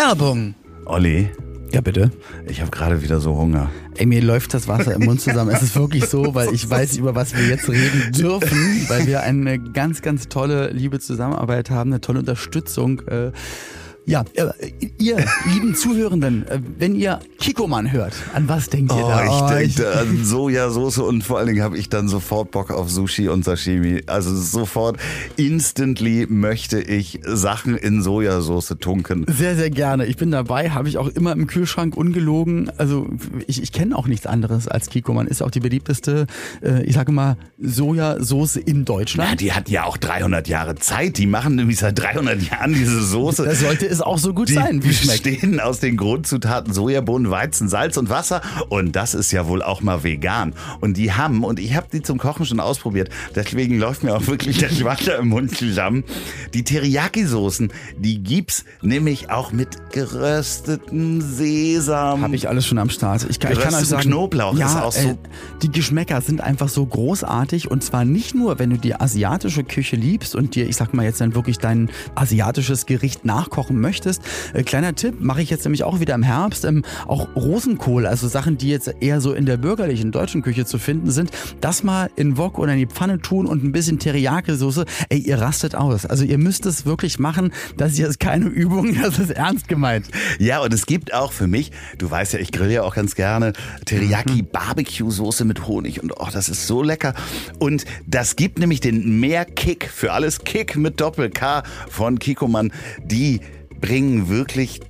Werbung. Olli, Ja, bitte. ich habe gerade wieder so Hunger. Ey, mir läuft das Wasser im Mund zusammen. Es ist wirklich so, weil ich weiß, über was wir jetzt reden dürfen, weil wir eine ganz, ganz tolle, liebe Zusammenarbeit haben, eine tolle Unterstützung. Äh, ja, äh, ihr lieben Zuhörenden, äh, wenn ihr Kikoman hört, an was denkt ihr da? Oh, ich ich- denke an Sojasauce und vor allen Dingen habe ich dann sofort Bock auf Sushi und Sashimi. Also sofort, instantly möchte ich Sachen in Sojasauce tunken. Sehr, sehr gerne. Ich bin dabei, habe ich auch immer im Kühlschrank ungelogen. Also ich, ich kenne auch nichts anderes als Kikoman. Ist auch die beliebteste, äh, ich sage mal, Sojasauce in Deutschland. Ja, die hatten ja auch 300 Jahre Zeit. Die machen nämlich seit 300 Jahren diese Soße. Das sollte es auch so gut Die sein, wie es schmeckt. bestehen aus den Grundzutaten Sojabohnen, Weizen, Salz und Wasser. Und das ist ja wohl auch mal vegan. Und die haben, und ich habe die zum Kochen schon ausprobiert, deswegen läuft mir auch wirklich das Wasser im Mund zusammen. Die Teriyaki-Soßen, die gibt's nämlich auch mit geröstetem Sesam. Habe ich alles schon am Start. Ich kann, ich kann euch Gerösteten sagen, Knoblauch ja, ist auch so- äh, die Geschmäcker sind einfach so großartig und zwar nicht nur, wenn du die asiatische Küche liebst und dir, ich sag mal jetzt dann wirklich dein asiatisches Gericht nachkochen möchtest. Äh, kleiner Tipp, mache ich jetzt nämlich auch wieder im Herbst, ähm, auch Rosenkohl, also Sachen, die jetzt eher so in der bürgerlichen deutschen Küche zu finden sind, das mal in Wok oder in die Pfanne tun und ein bisschen Teriyaki-Soße. Ey, ihr rastet aus. Also ihr müsst es wirklich machen. Das hier ist keine Übung, das ist ernst gemeint. Ja, und es gibt auch für mich, du weißt ja, ich grill ja auch ganz gerne, Teriyaki Barbecue Soße mit Honig und oh, das ist so lecker. Und das gibt nämlich den Mehrkick für alles Kick mit Doppel K von Kikoman. Die bringen wirklich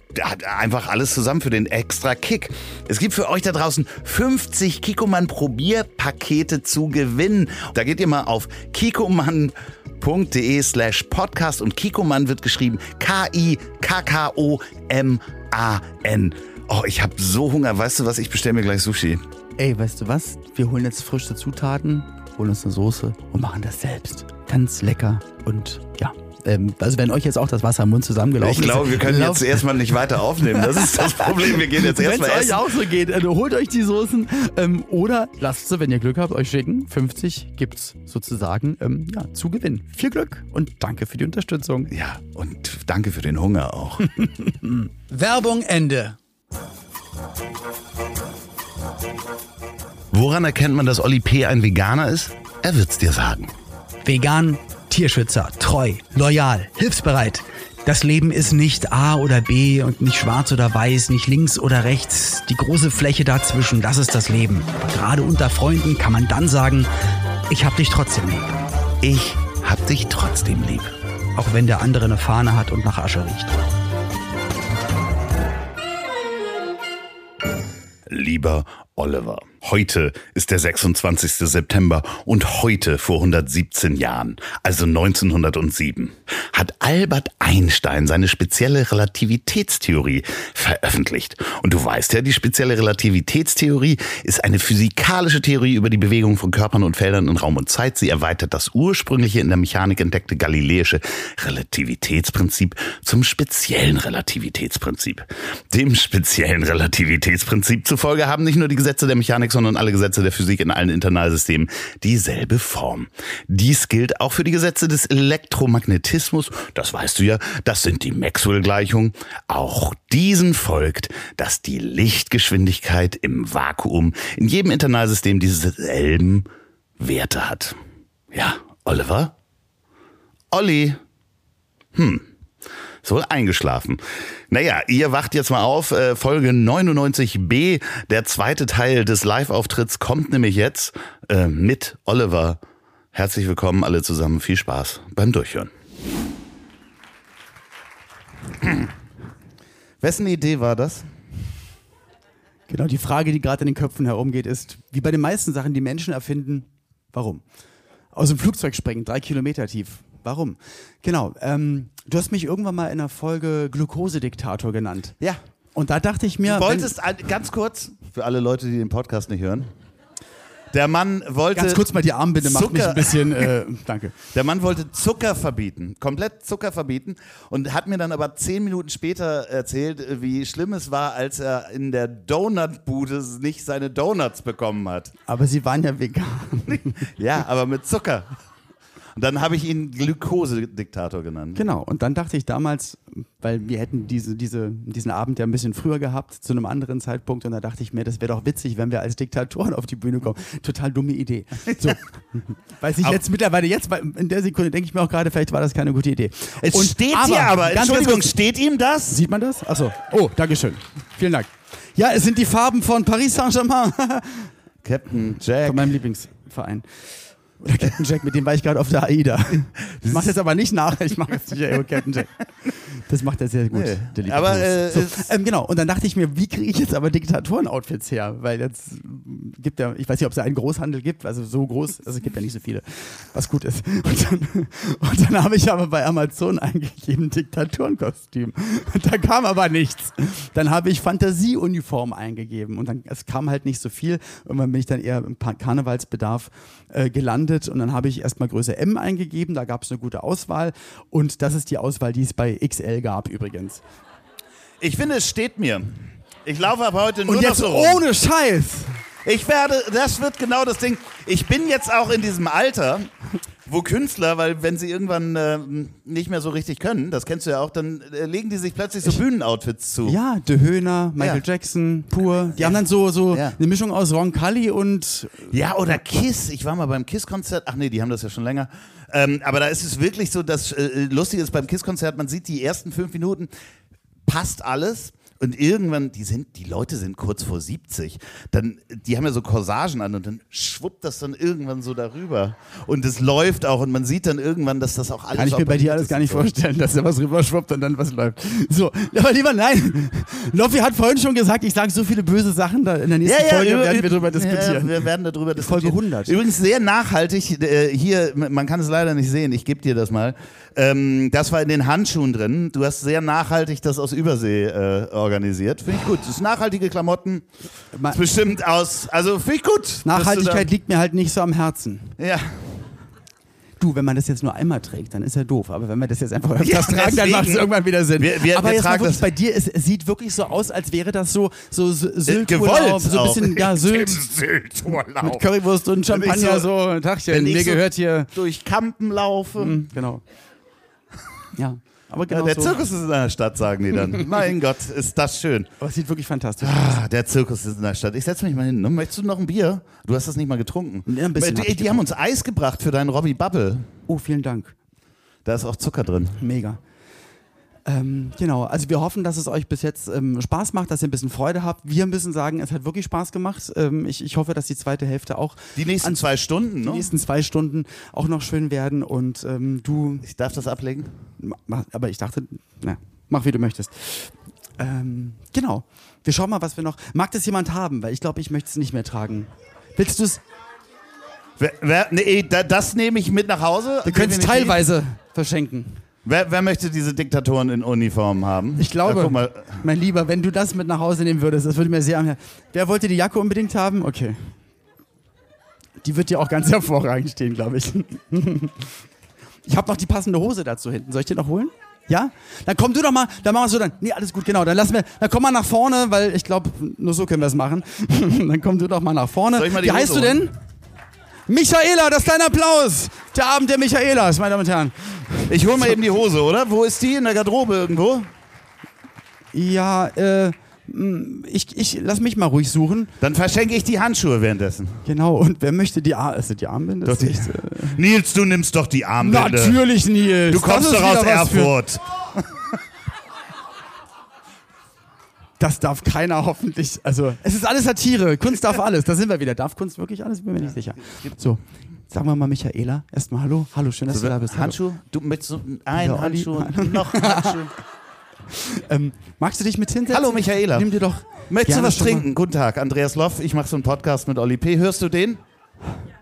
einfach alles zusammen für den extra Kick. Es gibt für euch da draußen 50 Kikoman Probierpakete zu gewinnen. Da geht ihr mal auf kikoman de slash podcast und Kikoman wird geschrieben K-I-K-K-O-M-A-N. Oh, ich habe so Hunger. Weißt du was? Ich bestelle mir gleich Sushi. Ey, weißt du was? Wir holen jetzt frische Zutaten, holen uns eine Soße und machen das selbst. Ganz lecker und ja. Ähm, also wenn euch jetzt auch das Wasser im Mund zusammengelaufen Ich ist. glaube, wir können jetzt erstmal nicht weiter aufnehmen. Das ist das Problem. Wir gehen jetzt Wenn es erstmal euch essen. auch so geht, also holt euch die Soßen ähm, oder lasst sie, wenn ihr Glück habt, euch schicken. 50 gibt's sozusagen ähm, ja, zu gewinnen. Viel Glück und danke für die Unterstützung. Ja, und danke für den Hunger auch. Werbung Ende. Woran erkennt man, dass Olli P. ein Veganer ist? Er wird's dir sagen. Vegan, Tierschützer, treu, loyal, hilfsbereit. Das Leben ist nicht A oder B und nicht schwarz oder weiß, nicht links oder rechts. Die große Fläche dazwischen, das ist das Leben. Gerade unter Freunden kann man dann sagen, ich hab dich trotzdem lieb. Ich hab dich trotzdem lieb. Auch wenn der andere eine Fahne hat und nach Asche riecht. Lieber Oliver, heute ist der 26. September und heute vor 117 Jahren, also 1907, hat Albert Einstein seine spezielle Relativitätstheorie veröffentlicht. Und du weißt ja, die spezielle Relativitätstheorie ist eine physikalische Theorie über die Bewegung von Körpern und Feldern in Raum und Zeit. Sie erweitert das ursprüngliche in der Mechanik entdeckte galileische Relativitätsprinzip zum speziellen Relativitätsprinzip. Dem speziellen Relativitätsprinzip zufolge haben nicht nur die Gesetze der Mechanik, sondern alle Gesetze der Physik in allen Internalsystemen dieselbe Form. Dies gilt auch für die Gesetze des Elektromagnetismus. Das weißt du ja, das sind die Maxwell-Gleichungen. Auch diesen folgt, dass die Lichtgeschwindigkeit im Vakuum in jedem Internalsystem dieselben Werte hat. Ja, Oliver? Olli? Hm. Ist wohl eingeschlafen. Naja, ihr wacht jetzt mal auf. Äh, Folge 99b, der zweite Teil des Live-Auftritts, kommt nämlich jetzt äh, mit Oliver. Herzlich willkommen alle zusammen. Viel Spaß beim Durchhören. Wessen Idee war das? Genau, die Frage, die gerade in den Köpfen herumgeht, ist, wie bei den meisten Sachen, die Menschen erfinden, warum? Aus dem Flugzeug springen, drei Kilometer tief. Warum? Genau, ähm, du hast mich irgendwann mal in einer Folge Glukosediktator genannt. Ja. Und da dachte ich mir, Du wolltest ein, ganz kurz, für alle Leute, die den Podcast nicht hören. Der Mann wollte. ganz kurz mal die Armbinde, macht mich Zucker- ein bisschen, äh, danke. Der Mann wollte Zucker verbieten, komplett Zucker verbieten und hat mir dann aber zehn Minuten später erzählt, wie schlimm es war, als er in der Donutbude nicht seine Donuts bekommen hat. Aber sie waren ja vegan. Ja, aber mit Zucker. Dann habe ich ihn Glukose-Diktator genannt. Genau, und dann dachte ich damals, weil wir hätten diese, diese, diesen Abend ja ein bisschen früher gehabt, zu einem anderen Zeitpunkt, und da dachte ich mir, das wäre doch witzig, wenn wir als Diktatoren auf die Bühne kommen. Total dumme Idee. So. Weiß ich Aber- jetzt mittlerweile, jetzt in der Sekunde denke ich mir auch gerade, vielleicht war das keine gute Idee. Es Und- steht hier aber, ganz, ganz Entschuldigung, kurz, steht ihm das? Sieht man das? Achso. Oh, Dankeschön. Vielen Dank. Ja, es sind die Farben von Paris Saint-Germain. Captain Jack. Von meinem Lieblingsverein. Oder Captain Jack, mit dem war ich gerade auf der AIDA. Ich mache jetzt aber nicht nach, ich mache jetzt nicht über Captain Jack. Das macht er sehr gut. Nee. der liebe Aber, äh, so, ähm, genau, und dann dachte ich mir, wie kriege ich jetzt aber Diktatoren-Outfits her? Weil jetzt gibt ja, ich weiß nicht, ob es da einen Großhandel gibt, also so groß, also es gibt ja nicht so viele, was gut ist. Und dann, dann habe ich aber bei Amazon eingegeben, Diktatorenkostüm. Und da kam aber nichts. Dann habe ich Fantasieuniform eingegeben und dann, es kam halt nicht so viel. Irgendwann bin ich dann eher im Karnevalsbedarf äh, gelandet und dann habe ich erstmal Größe M eingegeben, da gab es eine gute Auswahl und das ist die Auswahl, die es bei XL gab übrigens. Ich finde, es steht mir. Ich laufe aber heute nur Und noch jetzt so rum. ohne Scheiß. Ich werde, das wird genau das Ding. Ich bin jetzt auch in diesem Alter, wo Künstler, weil wenn sie irgendwann äh, nicht mehr so richtig können, das kennst du ja auch, dann äh, legen die sich plötzlich so Bühnenoutfits zu. Ja, De Höhner, Michael Ja. Jackson, pur. Die haben dann so, so Ja. eine Mischung aus Ron Cully und Ja, oder Kiss. Ich war mal beim Kiss-Konzert. Ach nee, die haben das ja schon länger. Ähm, aber da ist es wirklich so, dass äh, lustig ist beim Kiss-Konzert, man sieht die ersten fünf Minuten, passt alles. Und irgendwann, die sind, die Leute sind kurz vor 70. Dann, die haben ja so Corsagen an und dann schwuppt das dann irgendwann so darüber. Und es läuft auch und man sieht dann irgendwann, dass das auch alles. kann ich mir bei dir alles gar nicht vorstellen, dass da was rüberschwuppt und dann was läuft. So, aber lieber nein. Loffi hat vorhin schon gesagt, ich sage so viele böse Sachen, da in der nächsten Folge über- werden wir drüber Ja, diskutieren. wir werden darüber diskutieren. Folge 100. Übrigens sehr nachhaltig. Äh, hier, man kann es leider nicht sehen. Ich gebe dir das mal. Ähm, das war in den Handschuhen drin. Du hast sehr nachhaltig das aus Übersee äh, organisiert. Finde ich gut. Das ist nachhaltige Klamotten. Ist bestimmt aus. Also finde ich gut. Nachhaltigkeit liegt mir halt nicht so am Herzen. Ja. Du, wenn man das jetzt nur einmal trägt, dann ist ja doof. Aber wenn wir das jetzt einfach öfters Ja, tragen, dann macht es irgendwann wieder Sinn. Wir- wir- Aber wir jetzt mal wirklich das- bei dir, es, es sieht wirklich so aus, als wäre das so, so Sylt gewollt so ein bisschen, ja, Sylt. Sylturlaub. Mit Currywurst und Champagner, so- so, ich mir so- gehört hier. Durch Kampen laufe. Hm, genau. Ja, aber Ja, genau der so. Zirkus ist in der Stadt, sagen die dann. mein Gott, ist das schön. Aber es sieht wirklich fantastisch aus. Ah, der Zirkus ist in der Stadt. Ich setze mich mal hin. Möchtest du noch ein Bier? Du hast das nicht mal getrunken. Ja, ein bisschen hab die ich die haben uns Eis gebracht für deinen Robbie Bubble. Oh, vielen Dank. Da ist auch Zucker drin. Mega. Ähm, genau, also wir hoffen, dass es euch bis jetzt ähm, Spaß macht, dass ihr ein bisschen Freude habt. Wir müssen sagen, es hat wirklich Spaß gemacht. Ähm, ich, ich hoffe, dass die zweite Hälfte auch Die nächsten an- zwei Stunden, die ne? nächsten zwei Stunden auch noch schön werden. Und ähm, du, Ich darf das ablegen? aber ich dachte, na, mach wie du möchtest. Ähm, genau, wir schauen mal, was wir noch. Mag das jemand haben? Weil ich glaube, ich möchte es nicht mehr tragen. Willst du es? Nee, da, das nehme ich mit nach Hause. Wir können es teilweise verschenken. Wer, wer möchte diese Diktatoren in Uniform haben? Ich glaube, Ja, mein Lieber, wenn du das mit nach Hause nehmen würdest, das würde mir sehr am Herzen. Wer wollte die Jacke unbedingt haben? Okay. Die wird dir auch ganz hervorragend stehen, glaube ich. Ich habe noch die passende Hose dazu hinten. Soll ich dir noch holen? Ja? Dann komm du doch mal, dann machen wir so dann. Nee, alles gut, genau. Dann lassen wir, dann komm mal nach vorne, weil ich glaube, nur so können wir es machen. dann komm du doch mal nach vorne. Wie heißt Hose du denn? Michaela, das ist dein Applaus. Der Abend der Michaelas, meine Damen und Herren. Ich hole mal eben die Hose, oder? Wo ist die? In der Garderobe irgendwo? Ja, äh, ich, ich lass mich mal ruhig suchen. Dann verschenke ich die Handschuhe währenddessen. Genau, und wer möchte die Ar also die Armbinde? Doch, Ist die- echt, äh, Nils, du nimmst doch die Armbinde. Natürlich, Nils. Du kommst ist doch aus Erfurt. Das darf keiner hoffentlich. Also, es ist alles Satire. Kunst darf alles. Da sind wir wieder. Darf Kunst wirklich alles? Bin mir nicht sicher. So, sagen wir mal Michaela. Erstmal hallo. Hallo, schön, dass du da bist. Hallo. Handschuh? Du möchtest so ein Ja. Handschuh, noch ein Handschuh. Ähm, magst du dich mit hinsetzen? Hallo, Michaela. Nimm dir doch. Möchtest du was mal- trinken? Guten Tag, Andreas Loff. Ich mache so einen Podcast mit Olli P. Hörst du den? Ja,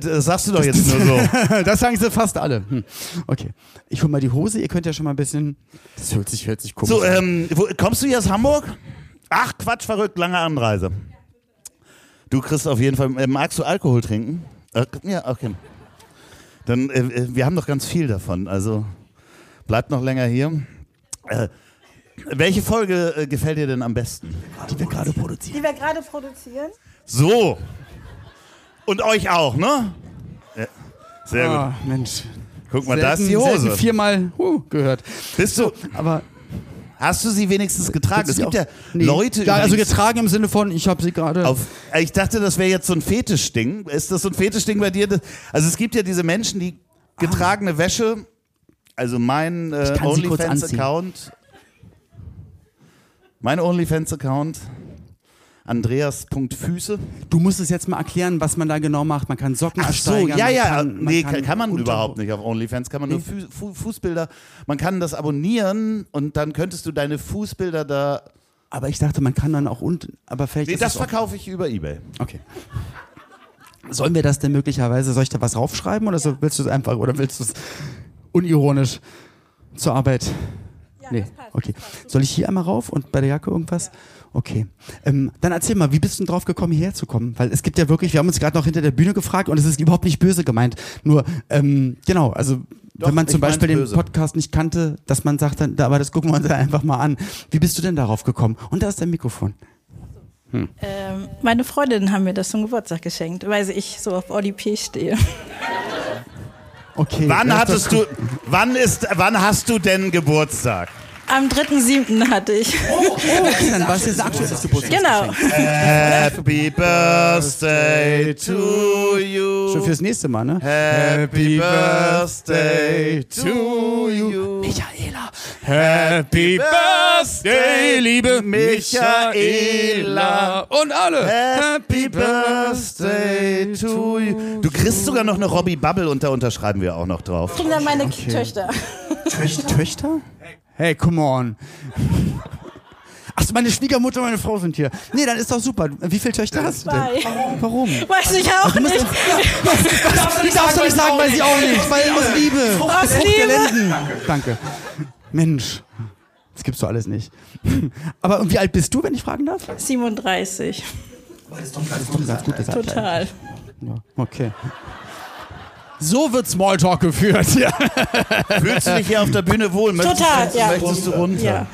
das sagst du doch jetzt nur so. das sagen sie fast alle. Hm. Okay. Ich hol mal die Hose. Ihr könnt ja schon mal ein bisschen. Das hört sich, hört sich komisch So, an. ähm, wo, kommst du hier aus Hamburg? Ach, Quatsch, verrückt, lange Anreise. Du kriegst auf jeden Fall. Äh, magst du Alkohol trinken? Äh, ja, okay. Dann, äh, äh, wir haben doch ganz viel davon. Also bleibt noch länger hier. Äh, welche Folge äh, gefällt dir denn am besten? die wir gerade produzieren. die wir gerade produzieren. So. Und euch auch, ne? Ja, sehr gut. Ah, Mensch, Guck mal, da ist die Hose. viermal huh, gehört. Bist du, Aber hast du sie wenigstens getragen? Es gibt ja Nee. Leute, Ja, also getragen im Sinne von, ich habe sie gerade. Ich dachte, das wäre jetzt so ein Fetischding. Ist das so ein Fetischding bei dir? Das- Also es gibt ja diese Menschen, die getragene Wäsche, also mein äh. OnlyFans-Account, mein OnlyFans-Account, Andreas.füße. Du musst es jetzt mal erklären, was man da genau macht. Man kann Socken Ach so, ersteigern. ja, ja, kann, nee, kann, kann man überhaupt nicht auf OnlyFans, kann man nur Fu Fu Fußbilder, man kann das abonnieren und dann könntest du deine Fußbilder da, Aber ich dachte, man kann dann auch unten. Aber vielleicht nee, das verkaufe ich über Ebay. Okay. Sollen wir das denn möglicherweise, soll ich da was raufschreiben oder so, willst du es einfach, oder willst du es unironisch zur Arbeit? nee, okay. Soll ich hier einmal rauf und bei der Jacke irgendwas? Okay. Ähm, dann erzähl mal, wie bist du denn drauf gekommen, hierher zu kommen? Weil es gibt ja wirklich, wir haben uns gerade noch hinter der Bühne gefragt und es ist überhaupt nicht böse gemeint. Nur, ähm, genau, also Doch, wenn man zum Beispiel den böse. Podcast nicht kannte, dass man sagt, dann, da- aber das gucken wir uns ja einfach mal an. Wie bist du denn darauf gekommen? Und da ist dein Mikrofon. Ähm, meine Freundinnen haben mir das zum Geburtstag geschenkt, weil ich so auf Oli P. stehe. Okay. Wann hattest du, wann ist, wann hast du denn Geburtstag? Am 3.7. hatte ich. Okay, dann war es jetzt ein aktuelles Geburtstag. Genau. Happy Birthday to you. Schon fürs nächste Mal, ne? Happy Birthday to you. Michaela. Happy Birthday, liebe Michaela. Und alle. Happy Birthday to you. Du kriegst sogar noch eine Robbie Bubble und da unterschreiben wir auch noch drauf. Kinder, meine Töchter. Töchter? Hey, come on. Achso, meine Schwiegermutter und meine Frau sind hier. Nee, dann ist doch super. Wie viele Töchter hast du denn? Warum? Weiß ich auch nicht. Die darfst du nicht sagen, weil sie auch nicht. Weil aus Liebe. Aus Liebe. Lenden. Danke. Mensch. Das gibt's doch alles nicht. Aber und wie alt bist du, wenn ich fragen darf? 37. Das ist doch ein ganz gutes Alter. Total. Ja, okay. So wird Smalltalk geführt. Ja. Fühlst du dich hier auf der Bühne wohl? Möchtest, Total, möchtest, ja. möchtest du runter? Ja.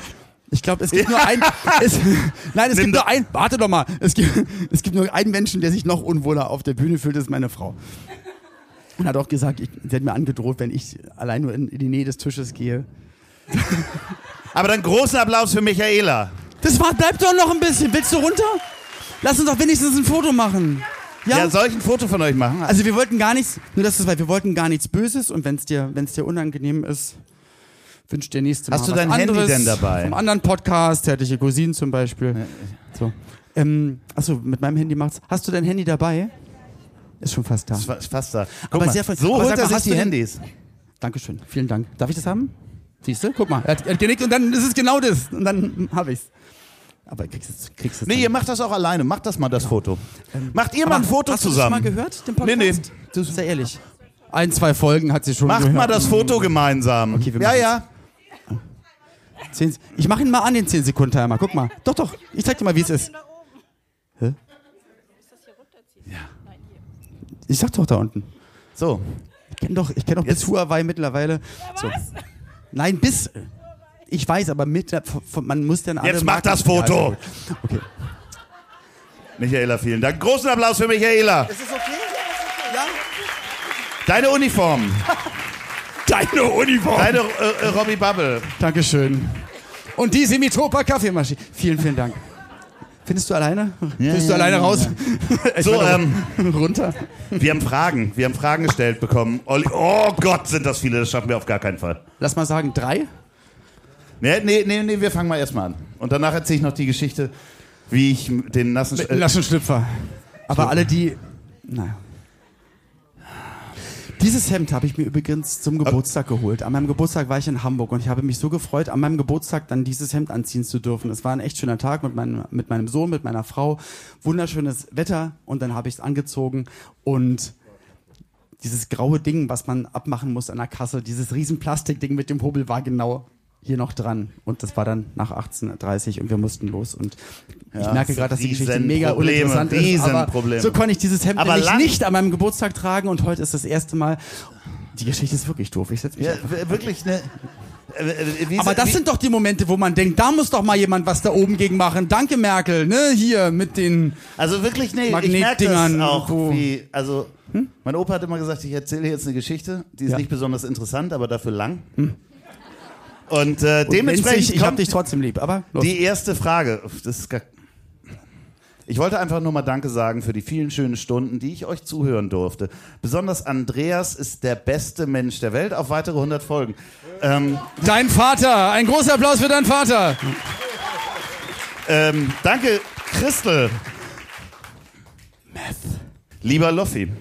Ich glaube, es gibt nur ein. Es, nein, es Nimm gibt nur ein. Warte doch mal. Es gibt, es gibt nur einen Menschen, der sich noch unwohler auf der Bühne fühlt, das ist meine Frau. Und hat auch gesagt, ich, sie hat mir angedroht, wenn ich allein nur in, in die Nähe des Tisches gehe. Aber dann großen Applaus für Michaela. Das war, bleib doch noch ein bisschen. Willst du runter? Lass uns doch wenigstens ein Foto machen. Ja? Ja, soll ich ein Foto von euch machen? also wir wollten gar nichts, nur dass das weil wir wollten gar nichts Böses und wenn es dir, es dir unangenehm ist, wünscht dir nächste Mal Hast du dein Handy anderes denn dabei? Vom anderen Podcast, zärtliche Cousinen zum Beispiel. So. Ähm, achso, mit meinem Handy macht's. Hast du dein Handy dabei? Ist schon fast da. Ist fast da. Guck Aber mal, sehr voll- so aber holt er sich die Handys. Dankeschön, vielen Dank. Darf ich das haben? Siehst du? Guck mal, er hat, er hat genickt und dann ist es genau das. Und dann habe ich's. Aber kriegst es, kriegst es Nee, ihr macht das auch alleine. Macht das mal, das Foto. Macht ihr mal ein Foto hast du zusammen. das schon mal gehört, den Nee, Podcast? nee. Das ist ja ehrlich. Ein, zwei Folgen hat sie schon Macht gehört. mal das Foto gemeinsam. Okay, wir ja, machen's. ja. Zehn, ich mache ihn mal an, den 10 Sekunden Timer. Guck mal. Doch, doch. Ich zeig dir mal, wie es ist. Hä? Ich sag doch da unten. So. Ich kenne doch, ich kenn doch bis Huawei mittlerweile. So. Nein, bis. Ich weiß, aber mit, man muss dann alle Jetzt mach Marken- das Foto. Ja, okay. Michaela, vielen Dank. Großen Applaus für Michaela. Ist es okay? Ja? Deine Uniform. Deine Uniform. Deine äh, äh, Robbie Bubble. Dankeschön. Und die Semitopa Kaffeemaschine. Vielen, vielen Dank. Findest du alleine? Findest du ja, alleine ja, raus? So, meine, runter. Wir haben Fragen. Wir haben Fragen gestellt bekommen. Olli, oh Gott, sind das viele. Das schaffen wir auf gar keinen Fall. Lass mal sagen, drei. Nee, nee, nee, nee wir fangen mal erstmal an. Und danach erzähle ich noch die Geschichte, wie ich den nassen... Sch- nassen Schlüpfer. Aber alle, die. Naja. Dieses Hemd habe ich mir übrigens zum Geburtstag geholt. An meinem Geburtstag war ich in Hamburg und ich habe mich so gefreut, an meinem Geburtstag dann dieses Hemd anziehen zu dürfen. Es war ein echt schöner Tag mit meinem, mit meinem Sohn, mit meiner Frau. Wunderschönes Wetter und dann habe ich es angezogen und dieses graue Ding, was man abmachen muss an der Kasse, dieses riesen Plastikding mit dem Hobel war genau hier noch dran. Und das war dann nach 18.30 und wir mussten los. Und ich Ja, merke gerade, dass die Geschichte mega Riesenprobleme, uninteressant ist. Aber so konnte ich dieses Hemd Aber nämlich nicht an meinem Geburtstag tragen und heute ist das erste Mal. Die Geschichte ist wirklich doof. Ich setz mich Ja, wirklich eine... äh, wie, Aber das sind doch die Momente, wo man denkt, da muss doch mal jemand was da oben gegen machen. Danke, Merkel, ne? Hier mit den. Also wirklich, nee, ich merke Magnetdingern, das auch, wie, also, mein Opa hat immer gesagt, ich erzähle jetzt eine Geschichte, die ist Ja. nicht besonders interessant, aber dafür lang. Und äh, Und dementsprechend Mensch, ich hab dich trotzdem lieb. Aber los. die erste Frage. Das ist gar ich wollte einfach nur mal Danke sagen für die vielen schönen Stunden, die ich euch zuhören durfte. Besonders Andreas ist der beste Mensch der Welt auf weitere 100 Folgen. Ähm, Dein Vater, ein großer Applaus für deinen Vater. ähm, danke, Christel. Lieber Loffi.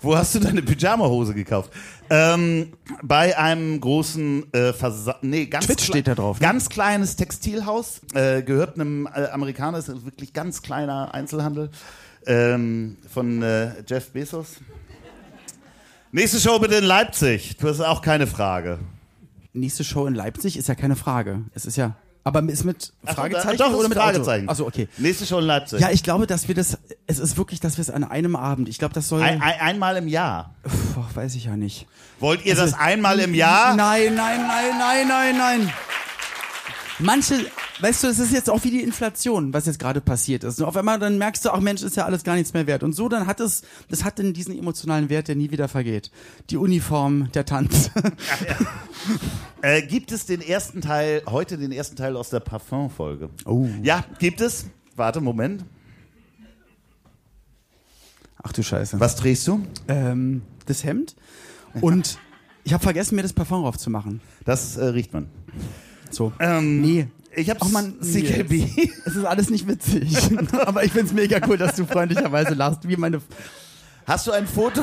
Wo hast du deine Pyjama-Hose gekauft? Ähm, bei einem großen äh, Versa nee, ganz Twitch steht da drauf, ne? Ganz kleines Textilhaus, äh, gehört einem äh, Amerikaner, ist wirklich ganz kleiner Einzelhandel ähm, von äh, Jeff Bezos. Nächste Show bitte in Leipzig. Du hast auch keine Frage. Nächste Show in Leipzig ist ja keine Frage. Es ist ja. Aber ist mit Ach Fragezeichen doch, ist oder mit Fragezeichen. Achso, okay. Nächste Show in Leipzig. Ja, ich glaube, dass wir das. Es ist wirklich, dass wir es an einem Abend. Ich glaube, das soll. ein, ein, einmal im Jahr. Puh, weiß ich ja nicht. Wollt ihr das einmal im Jahr? Nein, nein, nein, nein, nein, nein. Manche, weißt du, es ist jetzt auch wie die Inflation, was jetzt gerade passiert ist. Und auf einmal dann merkst du, ach Mensch, ist ja alles gar nichts mehr wert. Und so, dann hat es, das hat dann diesen emotionalen Wert, der nie wieder vergeht. Die Uniform, der Tanz. Äh, gibt es den ersten Teil, heute den ersten Teil aus der Parfum-Folge? Oh. Ja, gibt es. Warte, Moment. Ach du Scheiße. Was drehst du? Ähm, das Hemd. Und ich habe vergessen, mir das Parfum raufzumachen. Das äh, riecht man. So. Ähm, Nee. Ich hab's Ach man, CKB. Es ist alles nicht witzig. Aber ich find's mega cool, dass du freundlicherweise lachst, wie meine Hast du ein Foto?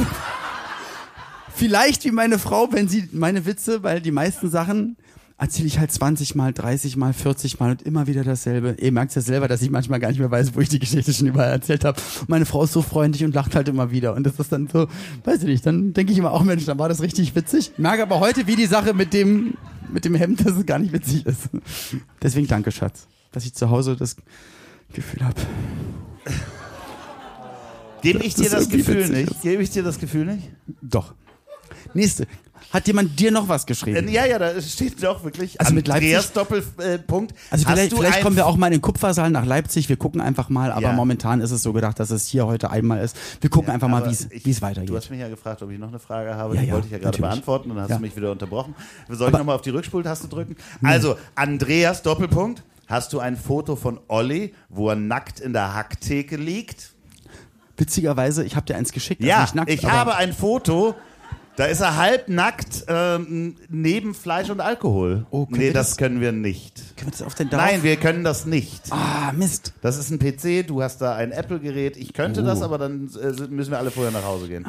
Vielleicht wie meine Frau, wenn sie meine Witze, weil die meisten Sachen erzähle ich halt 20 mal, 30 mal, 40 mal und immer wieder dasselbe. Ihr merkt ja selber, dass ich manchmal gar nicht mehr weiß, wo ich die Geschichte schon überall erzählt habe. Meine Frau ist so freundlich und lacht halt immer wieder. Und das ist dann so, weiß ich nicht, dann denke ich immer auch, Mensch, dann war das richtig witzig. Merke aber heute, wie die Sache mit dem, mit dem Hemd, dass es gar nicht witzig ist. Deswegen danke, Schatz, dass ich zu Hause das Gefühl habe. Gebe ich dir das irgendwie Gefühl nicht? Gebe ich dir das Gefühl nicht? Doch. Nächste. Hat jemand dir noch was geschrieben? Äh, ja, ja, da steht doch wirklich. Also mit Andreas Doppelpunkt. Also vielleicht, vielleicht kommen wir auch mal in den Kupfersaal nach Leipzig. Wir gucken einfach mal, aber Ja. momentan ist es so gedacht, dass es hier heute einmal ist. Wir gucken einfach mal, Aber wie es es Du weitergeht. hast mich ja gefragt, ob ich noch eine Frage habe. Ja, die ja, wollte ich ja gerade beantworten und dann hast Ja. du mich wieder unterbrochen. Soll ich nochmal auf die Rückspultaste drücken? Also, Andreas Doppelpunkt. Hast du ein Foto von Olli, wo er nackt in der Hacktheke liegt? Witzigerweise, ich habe dir eins geschickt. also Ja, nackt, ich aber habe ein Foto. Da ist er halbnackt ähm, neben Fleisch und Alkohol. Oh, nee, das, das- können wir nicht. Können wir das auf den darauf? Nein, wir können das nicht. Ah, Mist. Das ist ein PC, du hast da ein Apple-Gerät. Ich könnte Oh. das, aber dann äh, müssen wir alle vorher nach Hause gehen.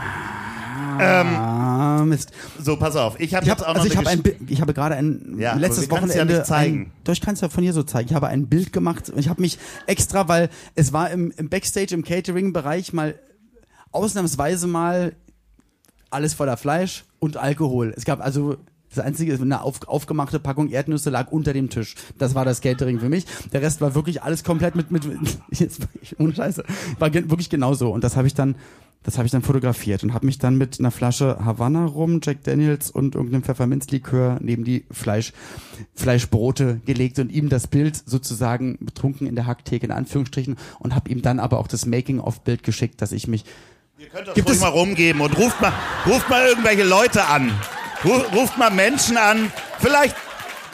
Ah, Mist. So, pass auf. Ich habe Ich, jetzt hab, auch noch also ich, eine habe ein ich habe gerade ein Ja, letztes können's ja Wochenende nicht zeigen. Ein, doch ich kann es ja von hier so zeigen. Ich habe ein Bild gemacht und ich habe mich extra, weil es war im, im Backstage im Catering-Bereich mal ausnahmsweise mal alles voller Fleisch und Alkohol. Es gab also das einzige, eine auf, aufgemachte Packung Erdnüsse lag unter dem Tisch. Das war das Catering für mich. Der Rest war wirklich alles komplett mit, mit, jetzt, ohne Scheiße, war wirklich genauso. Und das habe ich dann, das habe ich dann fotografiert und habe mich dann mit einer Flasche Havanna rum, Jack Daniels und irgendeinem Pfefferminzlikör neben die Fleisch, Fleischbrote gelegt und ihm das Bild sozusagen betrunken in der Hacktheke in Anführungsstrichen und habe ihm dann aber auch das Making-of-Bild geschickt, dass ich mich Ihr könnt das Gibt ruhig es- mal rumgeben und ruft mal, ruft mal irgendwelche Leute an. Ru- Ruft mal Menschen an. Vielleicht,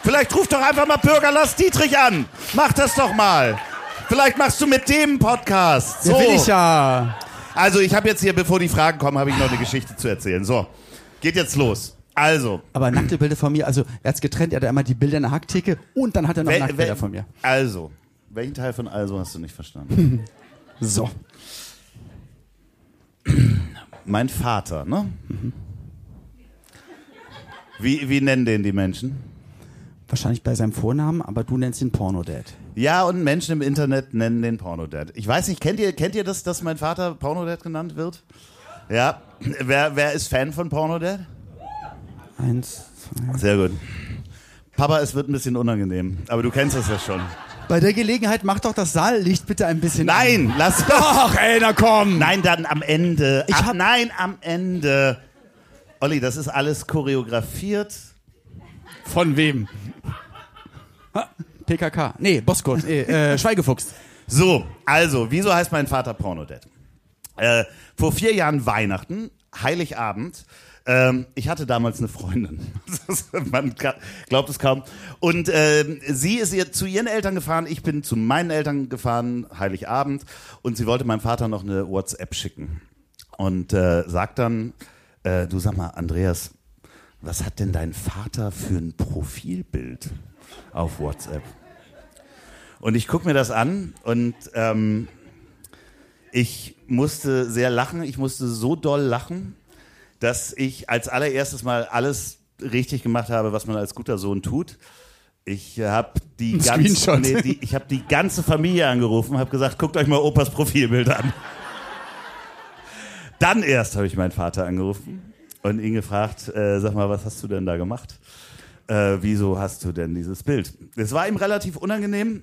vielleicht ruft doch einfach mal Bürger Lars Dietrich an. Mach das doch mal. Vielleicht machst du mit dem Podcast. So. Ja, will ich ja. Also ich habe jetzt hier, bevor die Fragen kommen, habe ich noch eine Geschichte zu erzählen. So, geht jetzt los. Also, Aber nackte Bilder von mir, also er hat's getrennt, er hat einmal die Bilder in der Hacktheke und dann hat er noch Nacktbilder wel- von mir. Also, welchen Teil von also hast du nicht verstanden? So. Mein Vater, ne? Wie, wie nennen den die Menschen? Wahrscheinlich bei seinem Vornamen, aber du nennst ihn Pornodad. Ja, und Menschen im Internet nennen den Pornodad. Ich weiß nicht, kennt ihr, kennt ihr das, dass mein Vater Pornodad genannt wird? Ja. Wer, wer ist Fan von Pornodad? Eins, zwei. Sehr gut. Papa, es wird ein bisschen unangenehm, aber du kennst das ja schon. Bei der Gelegenheit mach doch das Saallicht bitte ein bisschen Nein, lass Ach, ey, na komm. Nein, dann am Ende. Ich Ab- hab- nein, am Ende. Olli, das ist alles choreografiert. Von wem? PKK. Nee, Boskot. Nee, äh, Schweigefuchs. So, also, wieso heißt mein Vater Pornodad? Äh, vor vier Jahren Weihnachten, Heiligabend, ähm, ich hatte damals eine Freundin. Man glaubt es kaum. Und äh, sie ist ihr, zu ihren Eltern gefahren, ich bin zu meinen Eltern gefahren, Heiligabend. Und sie wollte meinem Vater noch eine WhatsApp schicken. Und äh, sagt dann, äh, du sag mal, Andreas, was hat denn dein Vater für ein Profilbild auf WhatsApp? Und ich gucke mir das an und ähm, ich musste sehr lachen. Ich musste so doll lachen, dass ich als allererstes mal alles richtig gemacht habe, was man als guter Sohn tut. Ich habe die, ganze, nee, die, ich hab die ganze Familie angerufen, habe gesagt, guckt euch mal Opas Profilbild an. Dann erst habe ich meinen Vater angerufen und ihn gefragt, äh, sag mal, was hast du denn da gemacht? Äh, wieso hast du denn dieses Bild? Es war ihm relativ unangenehm.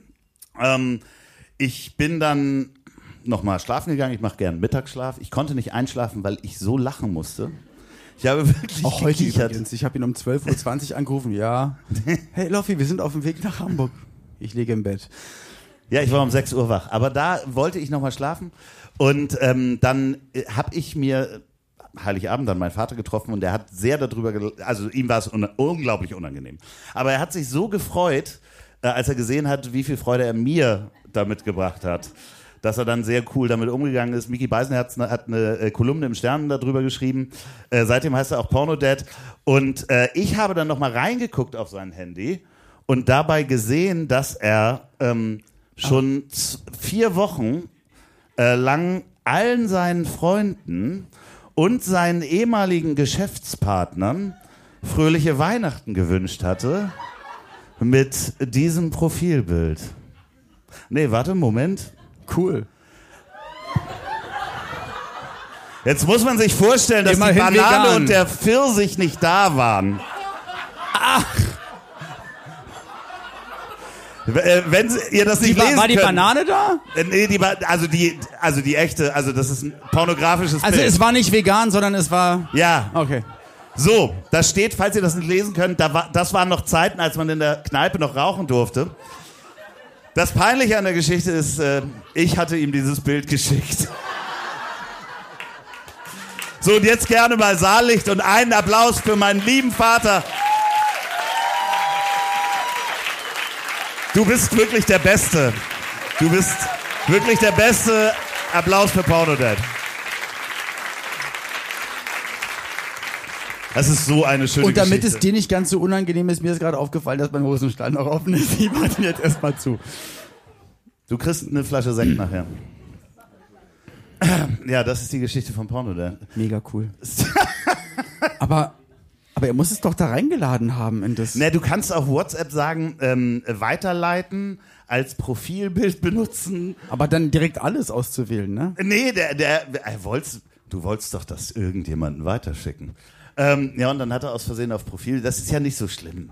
Ähm, ich bin dann nochmal schlafen gegangen. Ich mache gern Mittagsschlaf. Ich konnte nicht einschlafen, weil ich so lachen musste. Ich habe wirklich Auch heute übrigens. Ich habe ihn um 12.20 Uhr angerufen. Ja. Hey Loffi, wir sind auf dem Weg nach Hamburg. Ich liege im Bett. Ja, ich war um 6 Uhr wach. Aber da wollte ich nochmal schlafen. Und ähm, dann äh, habe ich mir Heiligabend dann meinen Vater getroffen und der hat sehr darüber, also ihm war es un unglaublich unangenehm. Aber er hat sich so gefreut, äh, als er gesehen hat, wie viel Freude er mir damit gebracht hat dass er dann sehr cool damit umgegangen ist. Miki Beisenherz hat eine äh, Kolumne im Stern darüber geschrieben. Äh, seitdem heißt er auch Pornodad. Und äh, ich habe dann nochmal reingeguckt auf sein Handy und dabei gesehen, dass er ähm, schon vier Wochen äh, lang allen seinen Freunden und seinen ehemaligen Geschäftspartnern fröhliche Weihnachten gewünscht hatte mit diesem Profilbild. Nee, warte, Moment. Cool. Jetzt muss man sich vorstellen, dass Immerhin die Banane vegan. und der Pfirsich nicht da waren. Ach. Äh, wenn ihr das nicht die, lesen War die könnt, Banane da? Äh, nee, die, also die, also die echte, also das ist ein pornografisches Also Bild. es war nicht vegan, sondern es war. Ja. Okay. So, da steht, falls ihr das nicht lesen könnt, da war, das waren noch Zeiten, als man in der Kneipe noch rauchen durfte. Das Peinliche an der Geschichte ist, äh, ich hatte ihm dieses Bild geschickt. So, und jetzt gerne mal Saallicht und einen Applaus für meinen lieben Vater. Du bist wirklich der Beste. Du bist wirklich der Beste. Applaus für Porno Dad. Das ist so eine schöne Und damit Geschichte. es dir nicht ganz so unangenehm ist, mir ist gerade aufgefallen, dass mein Hosenstall noch offen ist. Ich mache jetzt erstmal zu. Du kriegst eine Flasche Sekt nachher. Ja, das ist die Geschichte von Porno. Der. Mega cool. aber, aber er muss es doch da reingeladen haben in das. Ne, du kannst auf WhatsApp sagen, ähm, weiterleiten, als Profilbild benutzen. Aber dann direkt alles auszuwählen, ne? Nee, der, der, er wollt's, du wolltest doch das irgendjemanden weiterschicken. Ähm, ja, und dann hat er aus Versehen auf Profil. Das ist ja nicht so schlimm.